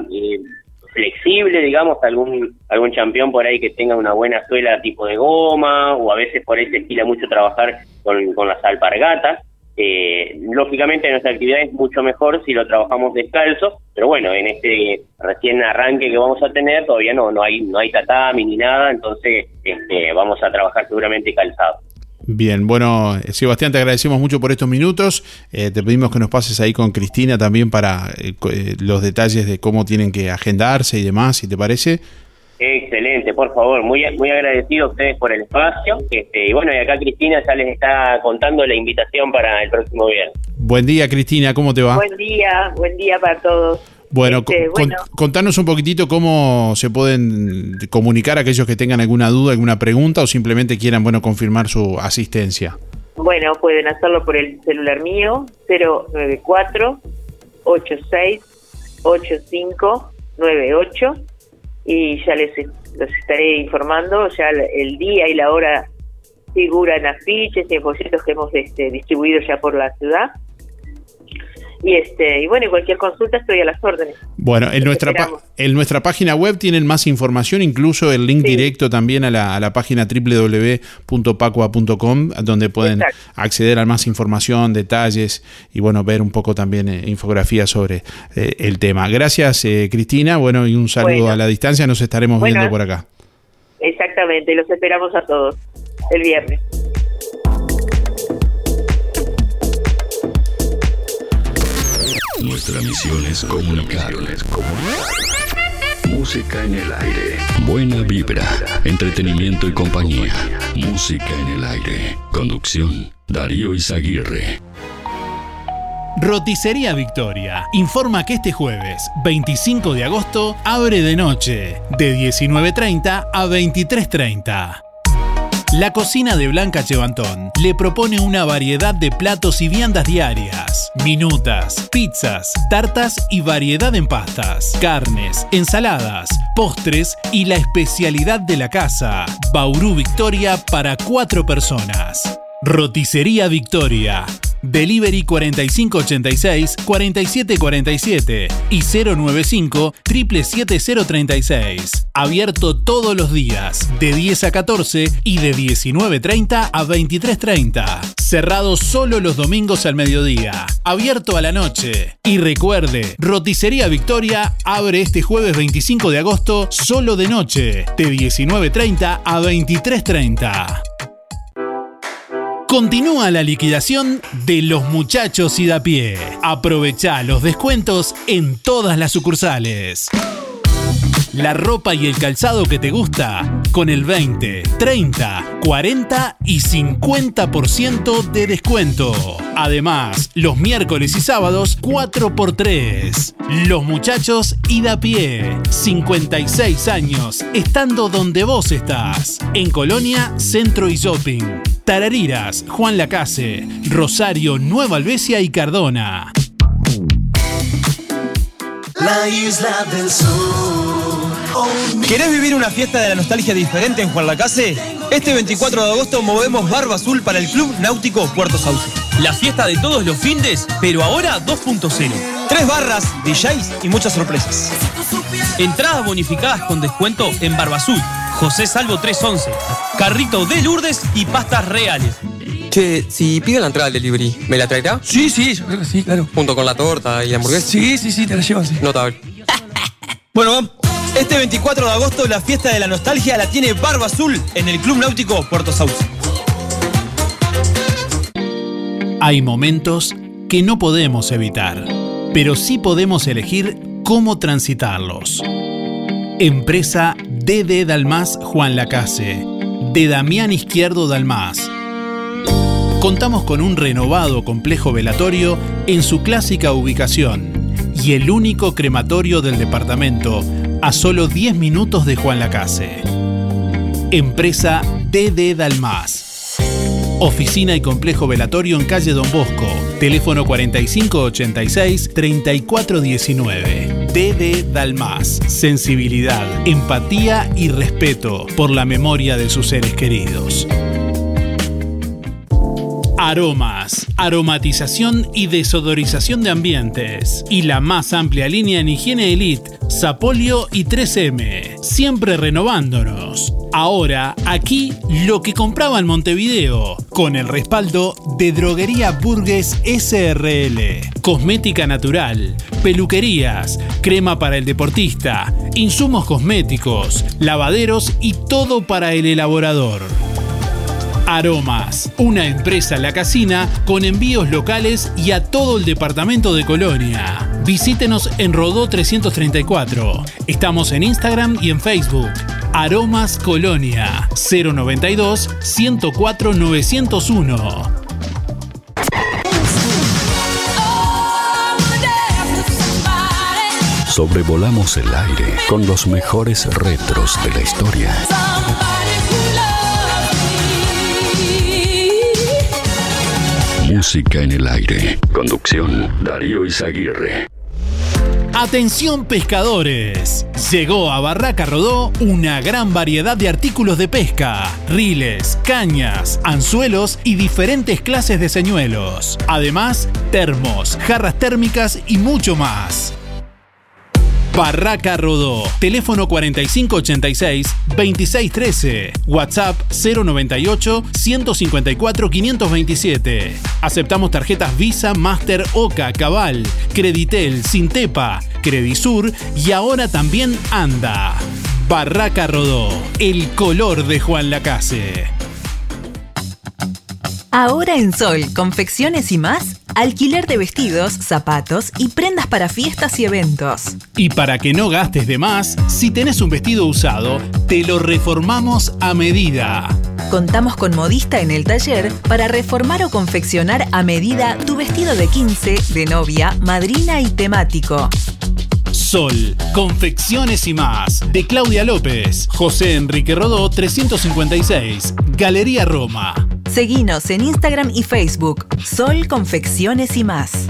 flexible, digamos, algún algún campeón por ahí que tenga una buena suela tipo de goma, o a veces por ahí se estila mucho trabajar con, con las alpargatas. Eh, lógicamente nuestra actividad es mucho mejor si lo trabajamos descalzo, pero bueno, en este recién arranque que vamos a tener todavía no no hay no hay tatami ni nada, entonces este, vamos a trabajar seguramente calzado. Bien, bueno, eh, Sebastián, te agradecemos mucho por estos minutos. Eh, te pedimos que nos pases ahí con Cristina también para eh, los detalles de cómo tienen que agendarse y demás, si te parece. Excelente, por favor, muy muy agradecido a ustedes por el espacio. Este, y bueno, y acá Cristina ya les está contando la invitación para el próximo viernes. Buen día, Cristina, ¿cómo te va? Buen día, buen día para todos. Bueno, este, contanos un poquitito cómo se pueden comunicar aquellos que tengan alguna duda, alguna pregunta o simplemente quieran, bueno, confirmar su asistencia. Bueno, pueden hacerlo por el celular mío, 094 86 8598 y ya les los estaré informando, ya el día y la hora figuran afiches y folletos que hemos este, distribuido ya por la ciudad y este y bueno, y cualquier consulta estoy a las órdenes. Bueno, en nuestra, en nuestra página web tienen más información, incluso el link directo también a la, a la página www.pacua.com, donde pueden acceder a más información, detalles y bueno, ver un poco también eh, infografía sobre eh, el tema. Gracias, eh, Cristina. Bueno, y un saludo a la distancia. Nos estaremos viendo por acá. Exactamente, los esperamos a todos el viernes. Nuestra misión es comunicar. Música en el aire. Buena vibra, entretenimiento y compañía. Música en el aire. Conducción, Darío Izaguirre. Roticería Victoria informa que este jueves, 25 de agosto, abre de noche, de 19.30 a 23.30. La cocina de Blanca Chevantón le propone una variedad de platos y viandas diarias, minutas, pizzas, tartas y variedad en pastas, carnes, ensaladas, postres y la especialidad de la casa, Bauru Victoria para cuatro personas. Roticería Victoria. Delivery 4586-4747 y 095 77036. Abierto todos los días, de 10 a 14 y de 19.30 a 23.30. Cerrado solo los domingos al mediodía. Abierto a la noche. Y recuerde, Roticería Victoria abre este jueves 25 de agosto solo de noche, de 19.30 a 23.30. Continúa la liquidación de los muchachos y da pie. Aprovecha los descuentos en todas las sucursales. La ropa y el calzado que te gusta con el 20, 30, 40 y 50% de descuento. Además, los miércoles y sábados 4x3. Los muchachos y da pie. 56 años, estando donde vos estás. En Colonia, Centro y Shopping. Tarariras, Juan Lacase, Rosario, Nueva Albesia y Cardona. La isla del sur. ¿Querés vivir una fiesta de la nostalgia diferente en Juan Lacase? Este 24 de agosto movemos Barba Azul para el Club Náutico Puerto Sauce. La fiesta de todos los findes, pero ahora 2.0. Tres barras, DJs y muchas sorpresas. Entradas bonificadas con descuento en Barba Azul, José Salvo 311, Carrito de Lourdes y pastas reales. Che, si pido la entrada al delivery, ¿me la traerá? Sí, sí, yo creo que sí, claro. Junto con la torta y la hamburguesa. Sí, sí, sí, te la llevan, sí. Notable. Bueno, vamos. Este 24 de agosto la fiesta de la nostalgia la tiene Barba Azul en el Club Náutico Puerto Sauce. Hay momentos que no podemos evitar, pero sí podemos elegir cómo transitarlos. Empresa DD Dalmas Juan Lacase, de Damián Izquierdo Dalmas. Contamos con un renovado complejo velatorio en su clásica ubicación y el único crematorio del departamento a solo 10 minutos de Juan Lacase. Empresa DD Dalmas. Oficina y complejo velatorio en calle Don Bosco. Teléfono 4586-3419. DD Dalmas. Sensibilidad, empatía y respeto por la memoria de sus seres queridos. Aromas, aromatización y desodorización de ambientes. Y la más amplia línea en higiene elite, Sapolio y 3M. Siempre renovándonos. Ahora, aquí, lo que compraba en Montevideo, con el respaldo de Droguería Burgues SRL. Cosmética natural, peluquerías, crema para el deportista, insumos cosméticos, lavaderos y todo para el elaborador. Aromas, una empresa La Casina con envíos locales y a todo el departamento de Colonia. Visítenos en Rodó 334. Estamos en Instagram y en Facebook. Aromas Colonia 092 104 901. Sobrevolamos el aire con los mejores retros de la historia. Música en el aire. Conducción Darío Izaguirre. Atención pescadores, llegó a Barraca Rodó una gran variedad de artículos de pesca, riles, cañas, anzuelos y diferentes clases de señuelos. Además, termos, jarras térmicas y mucho más. Barraca Rodó. Teléfono 4586-2613. WhatsApp 098 154 527. Aceptamos tarjetas Visa, Master, Oca, Cabal, Creditel, Sintepa, Credisur y ahora también Anda. Barraca Rodó. El color de Juan Lacase. Ahora en Sol, confecciones y más, alquiler de vestidos, zapatos y prendas para fiestas y eventos. Y para que no gastes de más, si tenés un vestido usado, te lo reformamos a medida. Contamos con modista en el taller para reformar o confeccionar a medida tu vestido de 15, de novia, madrina y temático. Sol, confecciones y más. De Claudia López, José Enrique Rodó 356, Galería Roma. Seguinos en Instagram y Facebook. Sol Confecciones y más.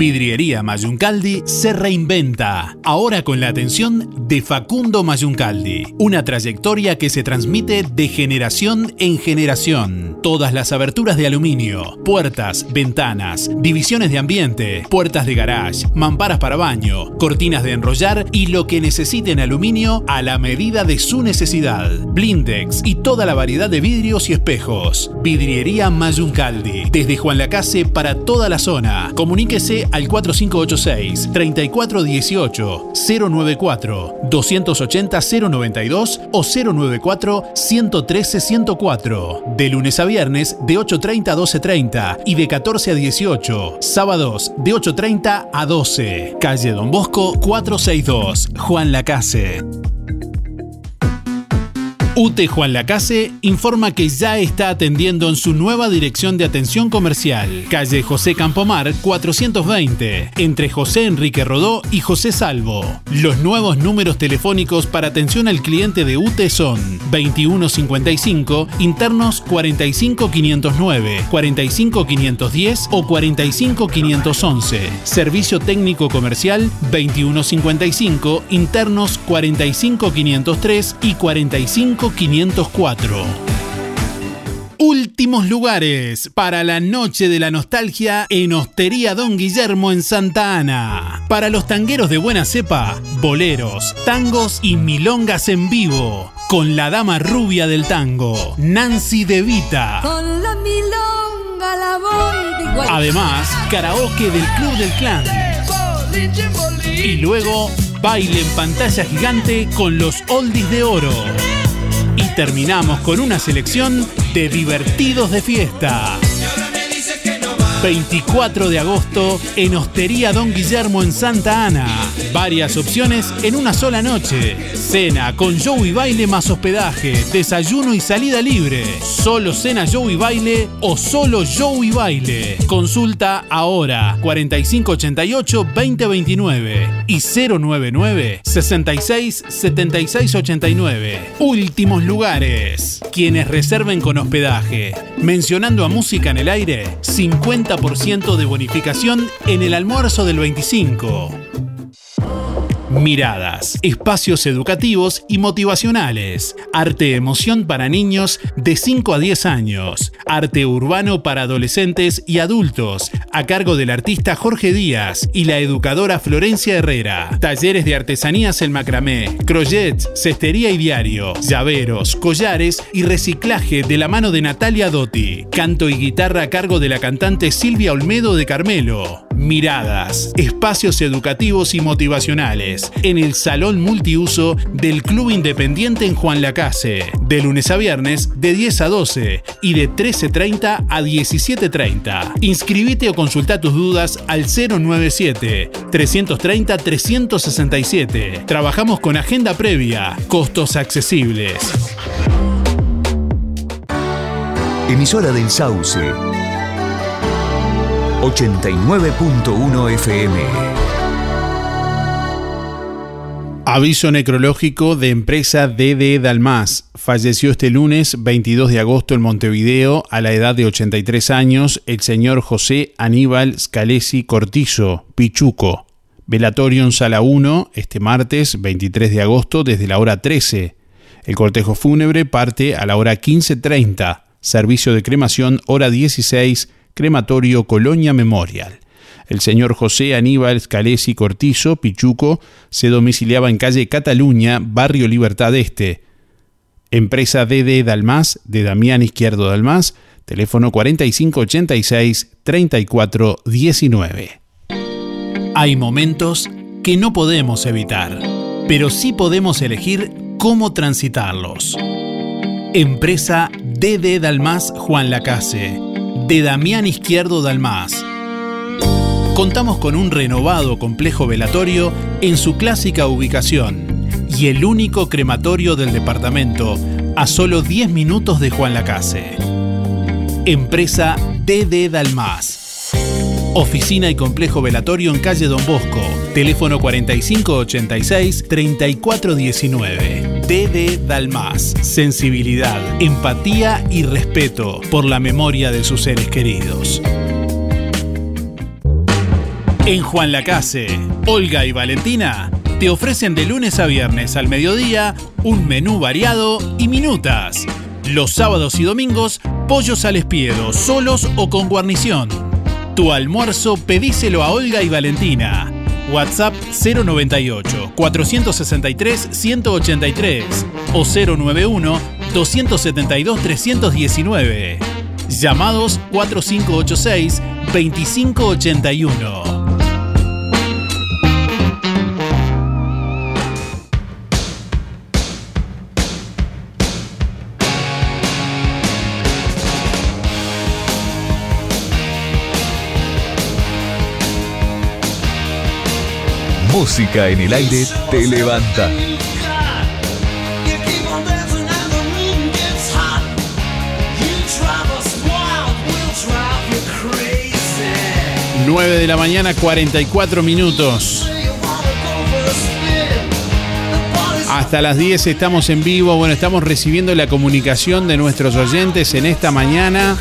Vidriería Mayuncaldi se reinventa, ahora con la atención de Facundo Mayuncaldi. Una trayectoria que se transmite de generación en generación. Todas las aberturas de aluminio, puertas, ventanas, divisiones de ambiente, puertas de garage, mamparas para baño, cortinas de enrollar y lo que necesiten aluminio a la medida de su necesidad. Blindex y toda la variedad de vidrios y espejos. Vidriería Mayuncaldi. Desde Juan Lacase para toda la zona. Comuníquese al 4586-3418 094 280 092 o 094 113 104. De lunes a viernes de 8.30 a 12.30 y de 14 a 18. Sábados de 8.30 a 12. Calle Don Bosco 462, Juan Lacase. UTE Juan Lacase informa que ya está atendiendo en su nueva dirección de atención comercial, calle José Campomar 420, entre José Enrique Rodó y José Salvo. Los nuevos números telefónicos para atención al cliente de UTE son 2155, internos 45509, 45510 o 45511. Servicio técnico comercial 2155, internos 45503 y 45 504. Últimos lugares para la noche de la nostalgia en Hostería Don Guillermo en Santa Ana. Para los tangueros de buena cepa, boleros, tangos y milongas en vivo. Con la dama rubia del tango, Nancy De Vita. Con la milonga la voy Además, karaoke del Club del Clan. Y luego, baile en pantalla gigante con los oldies de oro. Y terminamos con una selección de divertidos de fiesta. 24 de agosto en Hostería Don Guillermo en Santa Ana. Varias opciones en una sola noche. Cena con show y baile más hospedaje, desayuno y salida libre. Solo cena show y baile o solo show y baile. Consulta ahora 4588 2029 y 099 66 76 89. Últimos lugares. Quienes reserven con hospedaje. Mencionando a música en el aire, 50 de bonificación en el almuerzo del 25. Miradas, espacios educativos y motivacionales, arte emoción para niños de 5 a 10 años, arte urbano para adolescentes y adultos, a cargo del artista Jorge Díaz y la educadora Florencia Herrera, talleres de artesanías en macramé, crochet, cestería y diario, llaveros, collares y reciclaje de la mano de Natalia Dotti, canto y guitarra a cargo de la cantante Silvia Olmedo de Carmelo. Miradas, espacios educativos y motivacionales en el Salón Multiuso del Club Independiente en Juan Lacase, de lunes a viernes de 10 a 12 y de 13.30 a 17.30. Inscribite o consulta tus dudas al 097 330 367. Trabajamos con agenda previa, costos accesibles. Emisora del Sauce 89.1 FM. Aviso necrológico de empresa DD Dalmas. Falleció este lunes 22 de agosto en Montevideo a la edad de 83 años el señor José Aníbal Scalesi Cortizo, Pichuco. Velatorio en Sala 1 este martes 23 de agosto desde la hora 13. El cortejo fúnebre parte a la hora 15.30. Servicio de cremación hora 16 Crematorio Colonia Memorial. El señor José Aníbal Scalesi Cortizo, Pichuco, se domiciliaba en calle Cataluña, barrio Libertad Este. Empresa DD Dalmas, de Damián Izquierdo Dalmas, teléfono 4586-3419. Hay momentos que no podemos evitar, pero sí podemos elegir cómo transitarlos. Empresa DD Dalmas Juan Lacase de Damián Izquierdo Dalmas. Contamos con un renovado complejo velatorio en su clásica ubicación y el único crematorio del departamento a solo 10 minutos de Juan Lacase. Empresa DD Dalmas. Oficina y complejo velatorio en calle Don Bosco. Teléfono 4586-3419. DD Dalmas. Sensibilidad, empatía y respeto por la memoria de sus seres queridos. En Juan Lacase, Olga y Valentina te ofrecen de lunes a viernes al mediodía un menú variado y minutas. Los sábados y domingos, pollos al espiedo, solos o con guarnición. Tu almuerzo pedíselo a Olga y Valentina WhatsApp 098 463 183 o 091 272 319. Llamados 4586 2581. Música en el aire te levanta. ...9 de la mañana, 44 minutos. Hasta las 10 estamos en vivo. Bueno, estamos recibiendo la comunicación de nuestros oyentes en esta mañana.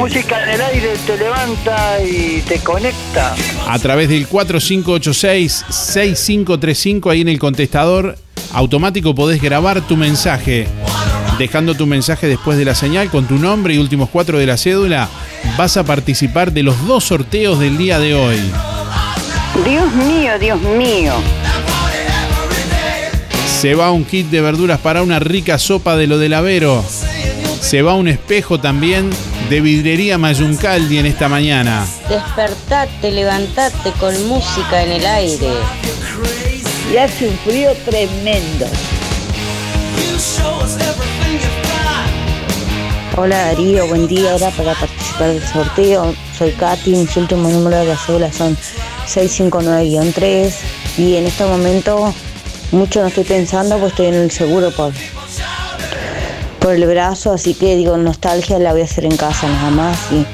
Música en el aire te levanta y te conecta. A través del 4586-6535 ahí en el contestador automático podés grabar tu mensaje. Dejando tu mensaje después de la señal con tu nombre y últimos cuatro de la cédula, vas a participar de los dos sorteos del día de hoy. Dios mío, Dios mío. Se va un kit de verduras para una rica sopa de lo del Avero. Se va un espejo también de vidrería Mayuncaldi en esta mañana. Despertate, levantate con música en el aire. Y hace un frío tremendo. Hola Darío, buen día. Ahora para participar del sorteo, soy Katy, mis últimos números de la cédula son 659-3 y en este momento mucho no estoy pensando pues estoy en el seguro por, por el brazo, así que digo, nostalgia la voy a hacer en casa nada más y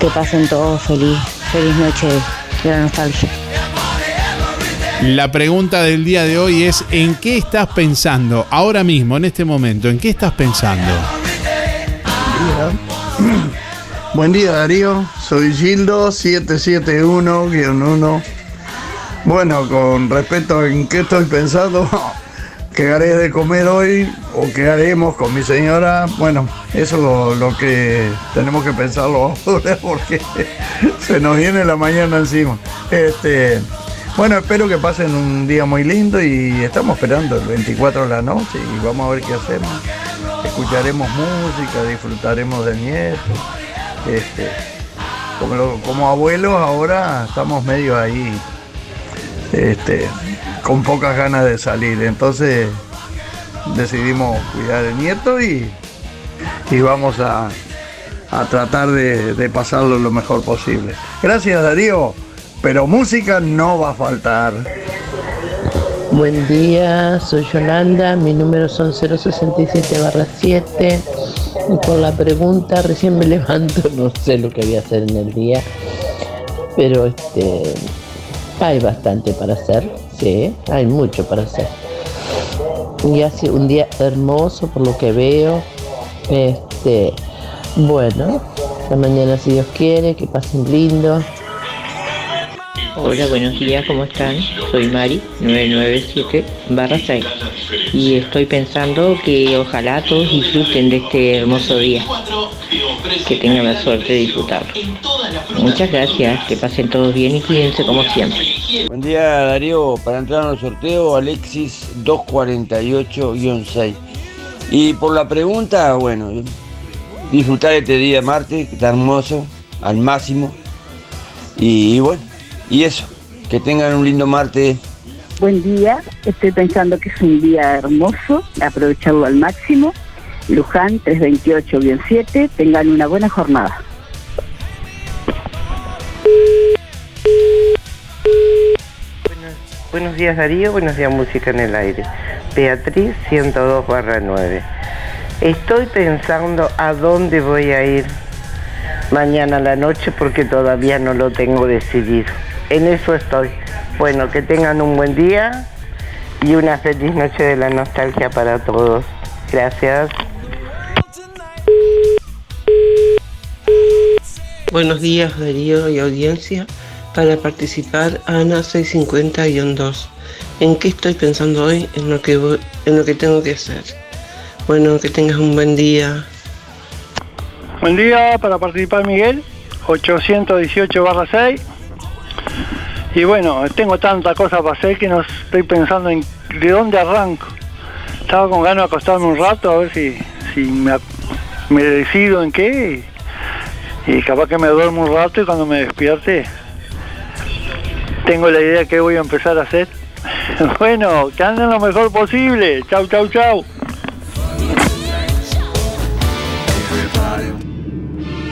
que pasen todos feliz, feliz noche de la nostalgia. La pregunta del día de hoy es, ¿en qué estás pensando ahora mismo, en este momento? ¿En qué estás pensando? Buen día Darío, soy Gildo 771-1. Bueno, con respecto a en qué estoy pensando, qué haré de comer hoy o qué haremos con mi señora, bueno, eso es lo, que tenemos que pensarlo ahora porque se nos viene la mañana encima. Este, bueno, espero que pasen un día muy lindo y estamos esperando el 24 de la noche y vamos a ver qué hacemos. Escucharemos música, disfrutaremos del nieto. Este, como abuelos ahora estamos medio ahí, este, con pocas ganas de salir. Entonces decidimos cuidar del nieto y, y vamos a, a tratar de, de pasarlo lo mejor posible. Gracias Darío, pero música no va a faltar. Buen día, soy Yolanda, mis números son 067-7 y por la pregunta recién me levanto, no sé lo que voy a hacer en el día, pero este hay bastante para hacer, sí, hay mucho para hacer. Y hace un día hermoso por lo que veo, este, bueno, la mañana si Dios quiere, que pasen lindo. Hola, buenos días, ¿cómo están? Soy Mari, 997 barra 6. Y estoy pensando que ojalá todos disfruten de este hermoso día. Que tengan la suerte de disfrutarlo. Muchas gracias, que pasen todos bien y cuídense como siempre. Buen día Darío, para entrar en el sorteo Alexis 248-6. Y por la pregunta, bueno, disfrutar este día martes, que está hermoso, al máximo. Y, bueno, y eso, que tengan un lindo martes. Buen día, estoy pensando que es un día hermoso, aprovecharlo al máximo. Luján 328-7, tengan una buena jornada. Buenos días Darío, buenos días Música en el Aire. Beatriz 102 barra 9. Estoy pensando a dónde voy a ir mañana a la noche porque todavía no lo tengo decidido. En eso estoy. Bueno, que tengan un buen día y una feliz noche de la nostalgia para todos. Gracias. Buenos días Darío y audiencia. Para participar Ana 650-2. ¿En qué estoy pensando hoy? En lo que voy- en lo que tengo que hacer. Bueno, que tengas un buen día. Buen día para participar Miguel, 818 barra 6. Y bueno, tengo tanta cosa para hacer que no estoy pensando en de dónde arranco. Estaba con ganas de acostarme un rato a ver si, si me, me decido en qué. Y capaz que me duermo un rato y cuando me despierte tengo la idea que voy a empezar a hacer. Bueno, que anden lo mejor posible. Chau, chau, chau.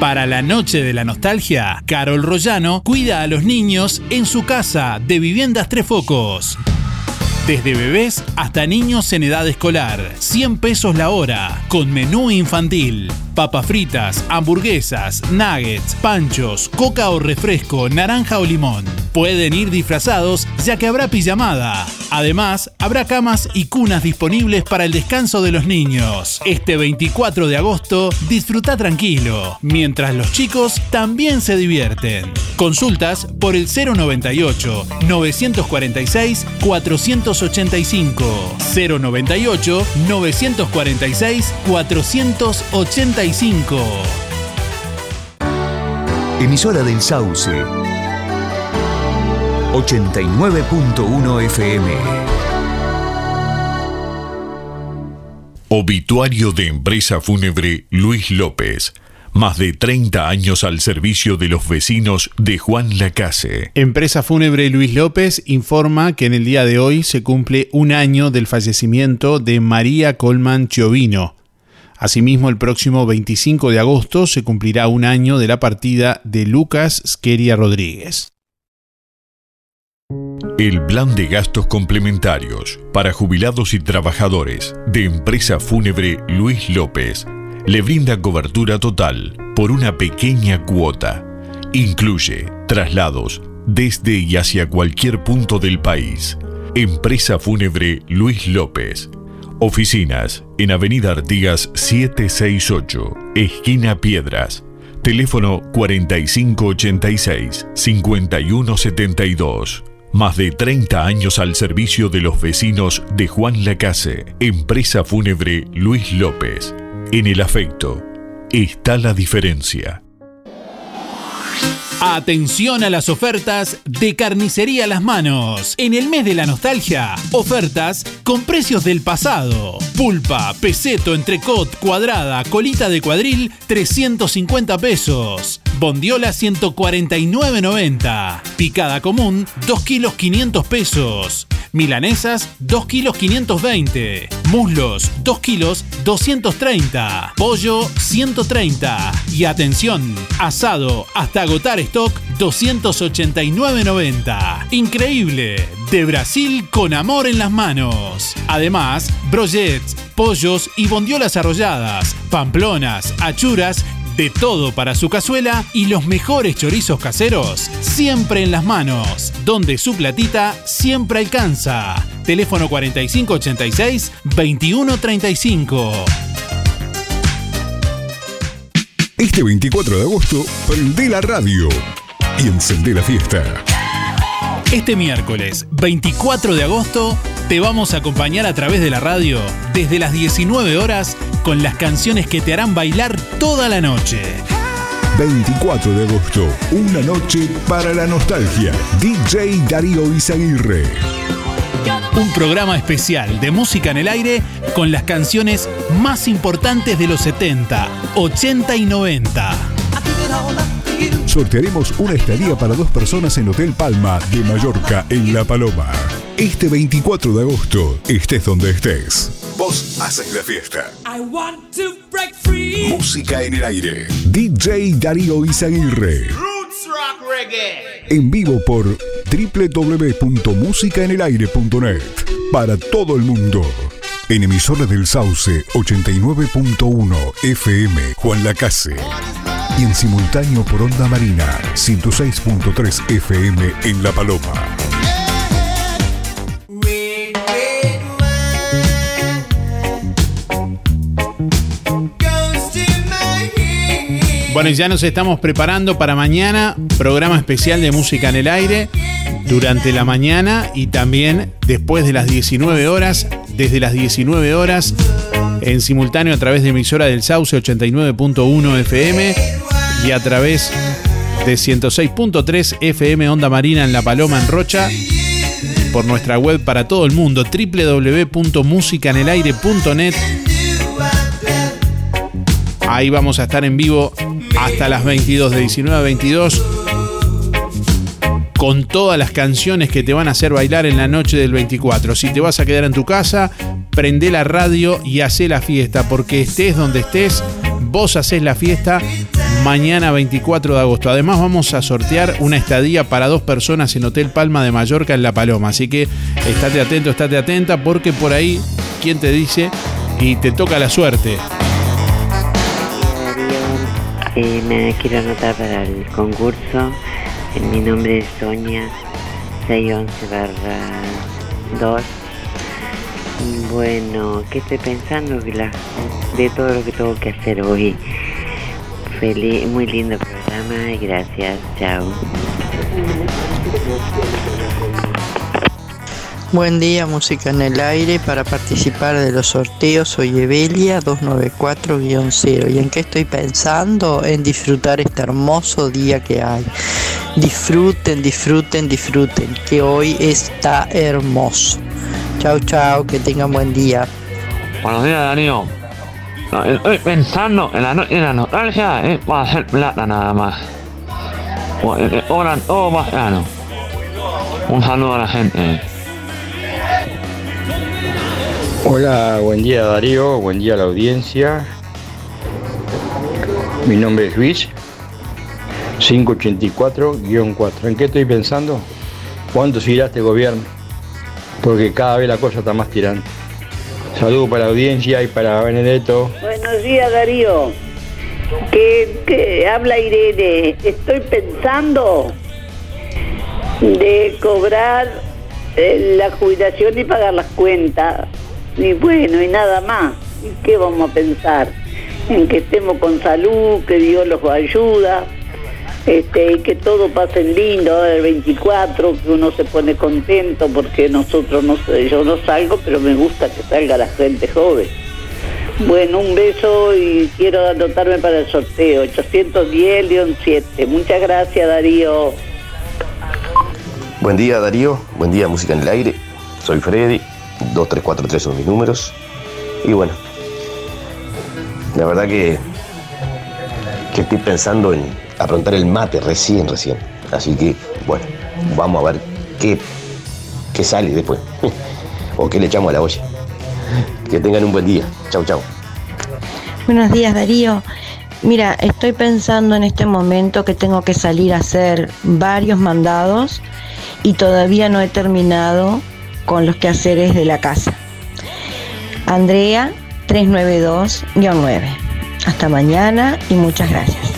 Para la noche de la nostalgia, Carol Rollano cuida a los niños en su casa de Viviendas Tres Focos. Desde bebés hasta niños en edad escolar, 100 pesos la hora, con menú infantil. Papas fritas, hamburguesas, nuggets, panchos, coca o refresco, naranja o limón. Pueden ir disfrazados ya que habrá pijamada. Además, habrá camas y cunas disponibles para el descanso de los niños. Este 24 de agosto, disfruta tranquilo, mientras los chicos también se divierten. Consultas por el 098 946 485 098 946 485 Emisora del Sauce. 89.1 FM. Obituario de empresa fúnebre Luis López. Más de 30 años al servicio de los vecinos de Juan Lacase. Empresa Fúnebre Luis López informa que en el día de hoy se cumple un año del fallecimiento de María Colman Chiovino. Asimismo, el próximo 25 de agosto se cumplirá un año de la partida de Lucas Skeria Rodríguez. El plan de gastos complementarios para jubilados y trabajadores de Empresa Fúnebre Luis López le brinda cobertura total por una pequeña cuota. Incluye traslados desde y hacia cualquier punto del país. Empresa Fúnebre Luis López. Oficinas en Avenida Artigas 768, esquina Piedras. Teléfono 4586-5172. Más de 30 años al servicio de los vecinos de Juan Lacase. Empresa Fúnebre Luis López. En el afecto está la diferencia. Atención a las ofertas de Carnicería Las Manos. En el mes de la nostalgia, ofertas con precios del pasado. Pulpa, peseto, entrecot, cuadrada, colita de cuadril, 350 pesos. Bondiola 149.90. Picada común 2 kilos 500 pesos. Milanesas 2 kilos 520. Muslos 2 kilos 230. Pollo 130. Y atención, asado hasta agotar stock 289.90. Increíble. De Brasil con amor en las manos. Además, brochets, pollos y bondiolas arrolladas, pamplonas, achuras de todo para su cazuela y los mejores chorizos caseros siempre en las manos, donde su platita siempre alcanza. Teléfono 4586-2135. Este 24 de agosto, prende la radio y encendé la fiesta. Este miércoles 24 de agosto te vamos a acompañar a través de la radio desde las 19 horas con las canciones que te harán bailar toda la noche. 24 de agosto, una noche para la nostalgia. DJ Darío Izaguirre. Un programa especial de música en el aire con las canciones más importantes de los 70, 80 y 90. Sortearemos una estadía para dos personas en Hotel Palma de Mallorca, en La Paloma. Este 24 de agosto, estés donde estés. Vos haces la fiesta. Música en el aire. DJ Darío Izaguirre. En vivo por www.musicaenelaire.net. Para todo el mundo. En emisora del Sauce 89.1 FM Juan Lacase. Y en simultáneo por Onda Marina 106.3 FM en La Paloma. Bueno, y ya nos estamos preparando para mañana, programa especial de música en el aire, durante la mañana y también después de las 19 horas, desde las 19 horas, en simultáneo a través de emisora del Sauce 89.1 FM y a través de 106.3 FM Onda Marina en La Paloma en Rocha por nuestra web para todo el mundo www.musicanelaire.net Ahí vamos a estar en vivo hasta las 22, de 19 a 22, con todas las canciones que te van a hacer bailar en la noche del 24. Si te vas a quedar en tu casa, prende la radio y hace la fiesta, porque estés donde estés, vos haces la fiesta mañana 24 de agosto. Además vamos a sortear una estadía para dos personas en Hotel Palma de Mallorca en La Paloma. Así que estate atento, estate atenta, porque por ahí, ¿quién te dice? Y te toca la suerte. Me quiero anotar para el concurso. Mi nombre es Sonia 611 barra 2. Bueno, ¿qué estoy pensando? De todo lo que tengo que hacer hoy. Feliz, muy lindo programa y gracias. Chao. Buen día, música en el aire. Para participar de los sorteos soy Evelia 294-0. ¿Y en qué estoy pensando? En disfrutar este hermoso día que hay. Disfruten, disfruten, disfruten, que hoy está hermoso. Chao, chao, que tengan buen día. Buenos días, Darío. estoy pensando en la de la nostalgia es para hacer plata nada más. Cobran todo más caro. Un saludo a la gente. Hola, buen día Darío, buen día a la audiencia. Mi nombre es Luis, 584-4. ¿En qué estoy pensando? ¿Cuánto seguirá este gobierno? Porque cada vez la cosa está más tirante. Saludos para la audiencia y para Benedetto. Buenos días, Darío. Que, habla Irene. Estoy pensando de cobrar eh, la jubilación y pagar las cuentas. Y bueno, y nada más. ¿Y qué vamos a pensar? En que estemos con salud, que Dios los ayuda este, y que todo pase lindo el 24, que uno se pone contento porque nosotros no yo no salgo, pero me gusta que salga la gente joven. Bueno, un beso y quiero anotarme para el sorteo, 810-7. Muchas gracias Darío. Buen día Darío, buen día Música en el Aire, soy Freddy, 2343 son mis números. Y bueno, la verdad que, que estoy pensando en, afrontar el mate recién, recién. Así que, bueno, vamos a ver qué, qué sale después. o qué le echamos a la olla. Que tengan un buen día. Chau, chau. Buenos días, Darío. Mira, estoy pensando en este momento que tengo que salir a hacer varios mandados y todavía no he terminado con los quehaceres de la casa. Andrea 392-9. Hasta mañana y muchas gracias.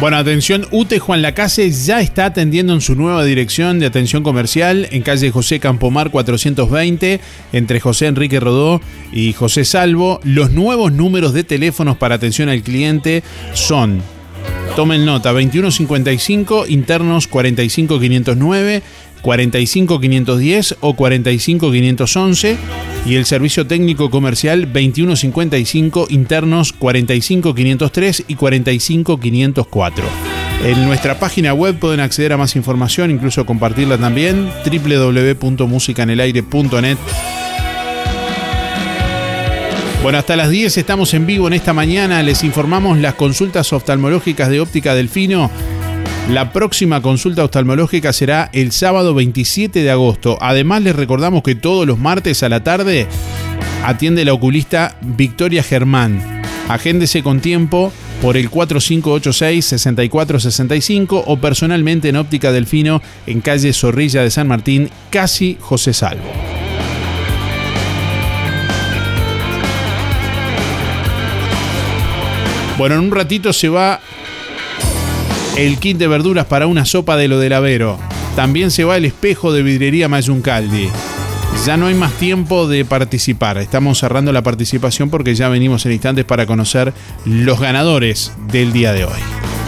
Bueno, atención, UTE Juan Lacase ya está atendiendo en su nueva dirección de atención comercial en calle José Campomar 420, entre José Enrique Rodó y José Salvo. Los nuevos números de teléfonos para atención al cliente son, tomen nota, 2155, internos 45509 45510 o 45511 y el servicio técnico comercial 2155 internos 45503 y 45504. En nuestra página web pueden acceder a más información, incluso compartirla también, www.musicanelaire.net. Bueno, hasta las 10 estamos en vivo en esta mañana. Les informamos las consultas oftalmológicas de óptica delfino la próxima consulta oftalmológica será el sábado 27 de agosto. Además, les recordamos que todos los martes a la tarde atiende la oculista Victoria Germán. Agéndese con tiempo por el 4586-6465 o personalmente en Óptica Delfino en calle Zorrilla de San Martín, casi José Salvo. Bueno, en un ratito se va el kit de verduras para una sopa de lo del Avero. También se va el espejo de vidrería Mayuncaldi. Ya no hay más tiempo de participar. Estamos cerrando la participación porque ya venimos en instantes para conocer los ganadores del día de hoy.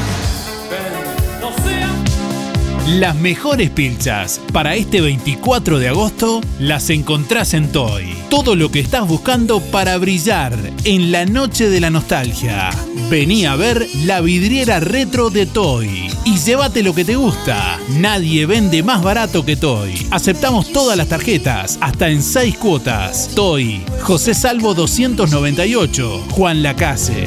Las mejores pilchas para este 24 de agosto las encontrás en Toy. Todo lo que estás buscando para brillar en la noche de la nostalgia. Vení a ver la vidriera retro de Toy y llévate lo que te gusta. Nadie vende más barato que Toy. Aceptamos todas las tarjetas, hasta en 6 cuotas. Toy, José Salvo 298, Juan Lacase.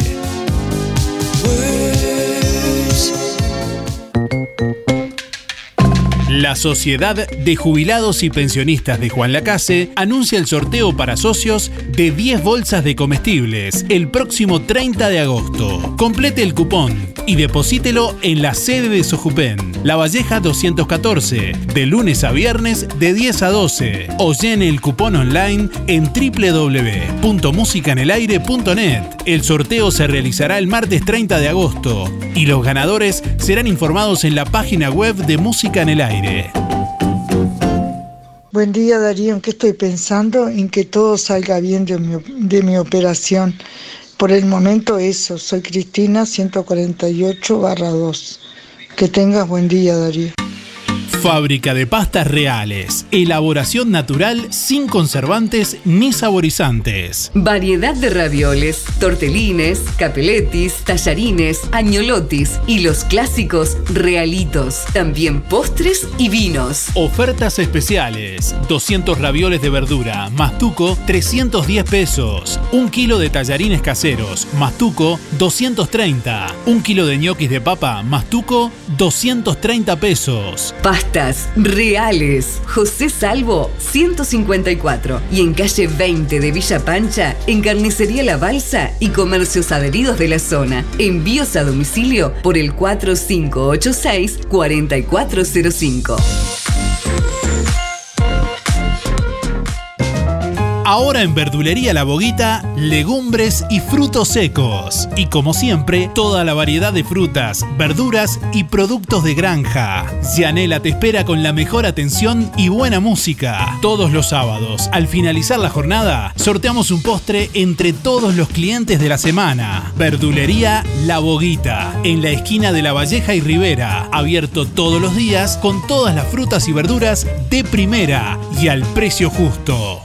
La Sociedad de Jubilados y Pensionistas de Juan Lacase anuncia el sorteo para socios de 10 bolsas de comestibles el próximo 30 de agosto. Complete el cupón y deposítelo en la sede de Sojupen, La Valleja 214, de lunes a viernes de 10 a 12 o llene el cupón online en www.musicanelaire.net. El sorteo se realizará el martes 30 de agosto y los ganadores serán informados en la página web de Música en el Aire. Buen día Darío, ¿en qué estoy pensando? En que todo salga bien de mi, de mi operación. Por el momento eso, soy Cristina 148 barra 2. Que tengas buen día Darío. Fábrica de pastas reales. Elaboración natural sin conservantes ni saborizantes. Variedad de ravioles, tortelines, capeletis, tallarines, añolotis y los clásicos realitos. También postres y vinos. Ofertas especiales. 200 ravioles de verdura, mastuco 310 pesos. Un kilo de tallarines caseros, mastuco 230. Un kilo de ñoquis de papa, mastuco 230 pesos. Pastas reales. José Salvo 154 y en calle 20 de Villa Pancha, en Carnicería La Balsa y comercios adheridos de la zona. Envíos a domicilio por el 4586 Ahora en Verdulería La Boguita, legumbres y frutos secos. Y como siempre, toda la variedad de frutas, verduras y productos de granja. Cianela te espera con la mejor atención y buena música. Todos los sábados, al finalizar la jornada, sorteamos un postre entre todos los clientes de la semana. Verdulería La Boguita, en la esquina de La Valleja y Rivera. Abierto todos los días con todas las frutas y verduras de primera y al precio justo.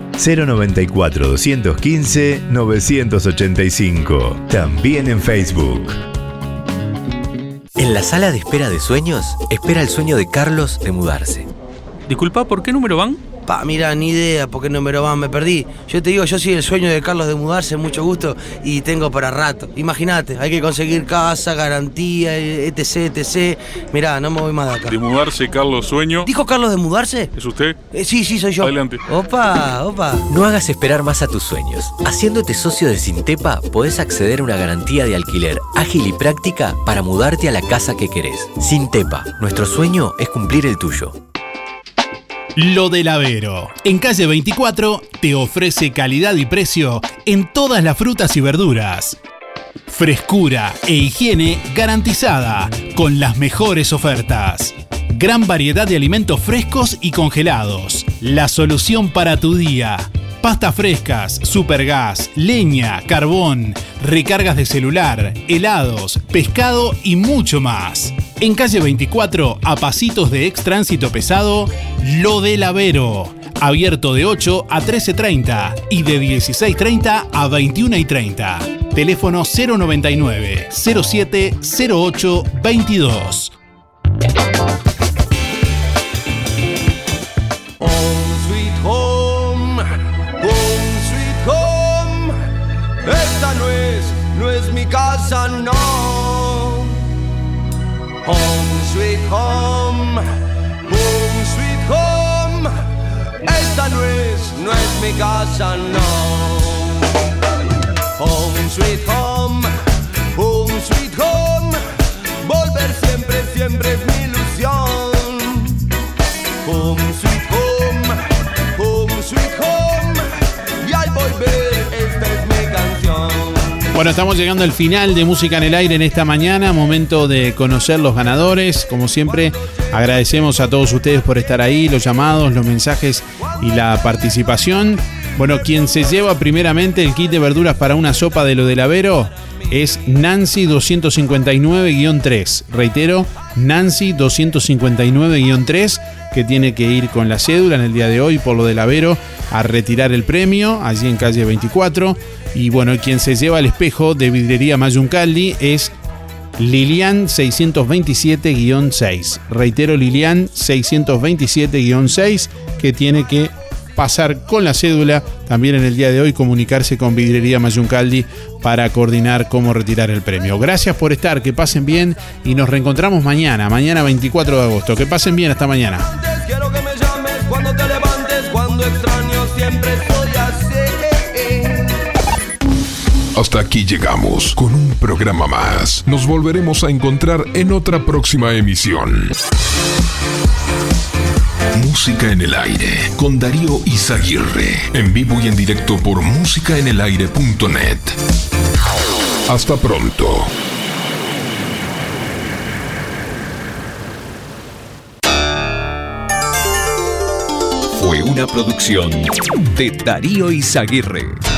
094 215 985. También en Facebook. En la sala de espera de sueños, espera el sueño de Carlos de mudarse. Disculpa, ¿por qué número van? Pa, mira, ni idea por qué número van, me perdí. Yo te digo, yo soy el sueño de Carlos de mudarse, mucho gusto, y tengo para rato. Imagínate, hay que conseguir casa, garantía, etc, etc. Mirá, no me voy más de acá. De mudarse, Carlos Sueño. ¿Dijo Carlos de mudarse? ¿Es usted? Eh, sí, sí, soy yo. Adelante. Opa, opa. No hagas esperar más a tus sueños. Haciéndote socio de Sintepa, podés acceder a una garantía de alquiler ágil y práctica para mudarte a la casa que querés. Sintepa, nuestro sueño es cumplir el tuyo. Lo del Avero. En calle 24 te ofrece calidad y precio en todas las frutas y verduras. Frescura e higiene garantizada con las mejores ofertas. Gran variedad de alimentos frescos y congelados. La solución para tu día. Pastas frescas, supergas, leña, carbón, recargas de celular, helados, pescado y mucho más. En calle 24, a pasitos de ex tránsito pesado, Lo del Avero. Abierto de 8 a 13.30 y de 16.30 a 21.30. Teléfono 099 07 08 22. Home sweet home, home sweet home. Esta no es, no es mi casa, no. Home sweet home, home sweet home. Volver siempre, siempre es mi ilusión. Bueno, estamos llegando al final de Música en el Aire en esta mañana, momento de conocer los ganadores. Como siempre, agradecemos a todos ustedes por estar ahí, los llamados, los mensajes y la participación. Bueno, quien se lleva primeramente el kit de verduras para una sopa de lo del Avero es Nancy 259-3. Reitero, Nancy 259-3, que tiene que ir con la cédula en el día de hoy por lo del Avero a retirar el premio allí en calle 24. Y bueno, quien se lleva el espejo de vidrería Mayuncaldi es Lilian 627-6. Reitero, Lilian 627-6 que tiene que pasar con la cédula también en el día de hoy comunicarse con Vidrería Mayuncaldi para coordinar cómo retirar el premio. Gracias por estar, que pasen bien y nos reencontramos mañana, mañana 24 de agosto. Que pasen bien hasta mañana. Quiero que me llames cuando te levantes, cuando extraño siempre Hasta aquí llegamos con un programa más. Nos volveremos a encontrar en otra próxima emisión. Música en el aire con Darío Izaguirre. En vivo y en directo por músicaenelaire.net. Hasta pronto. Fue una producción de Darío Izaguirre.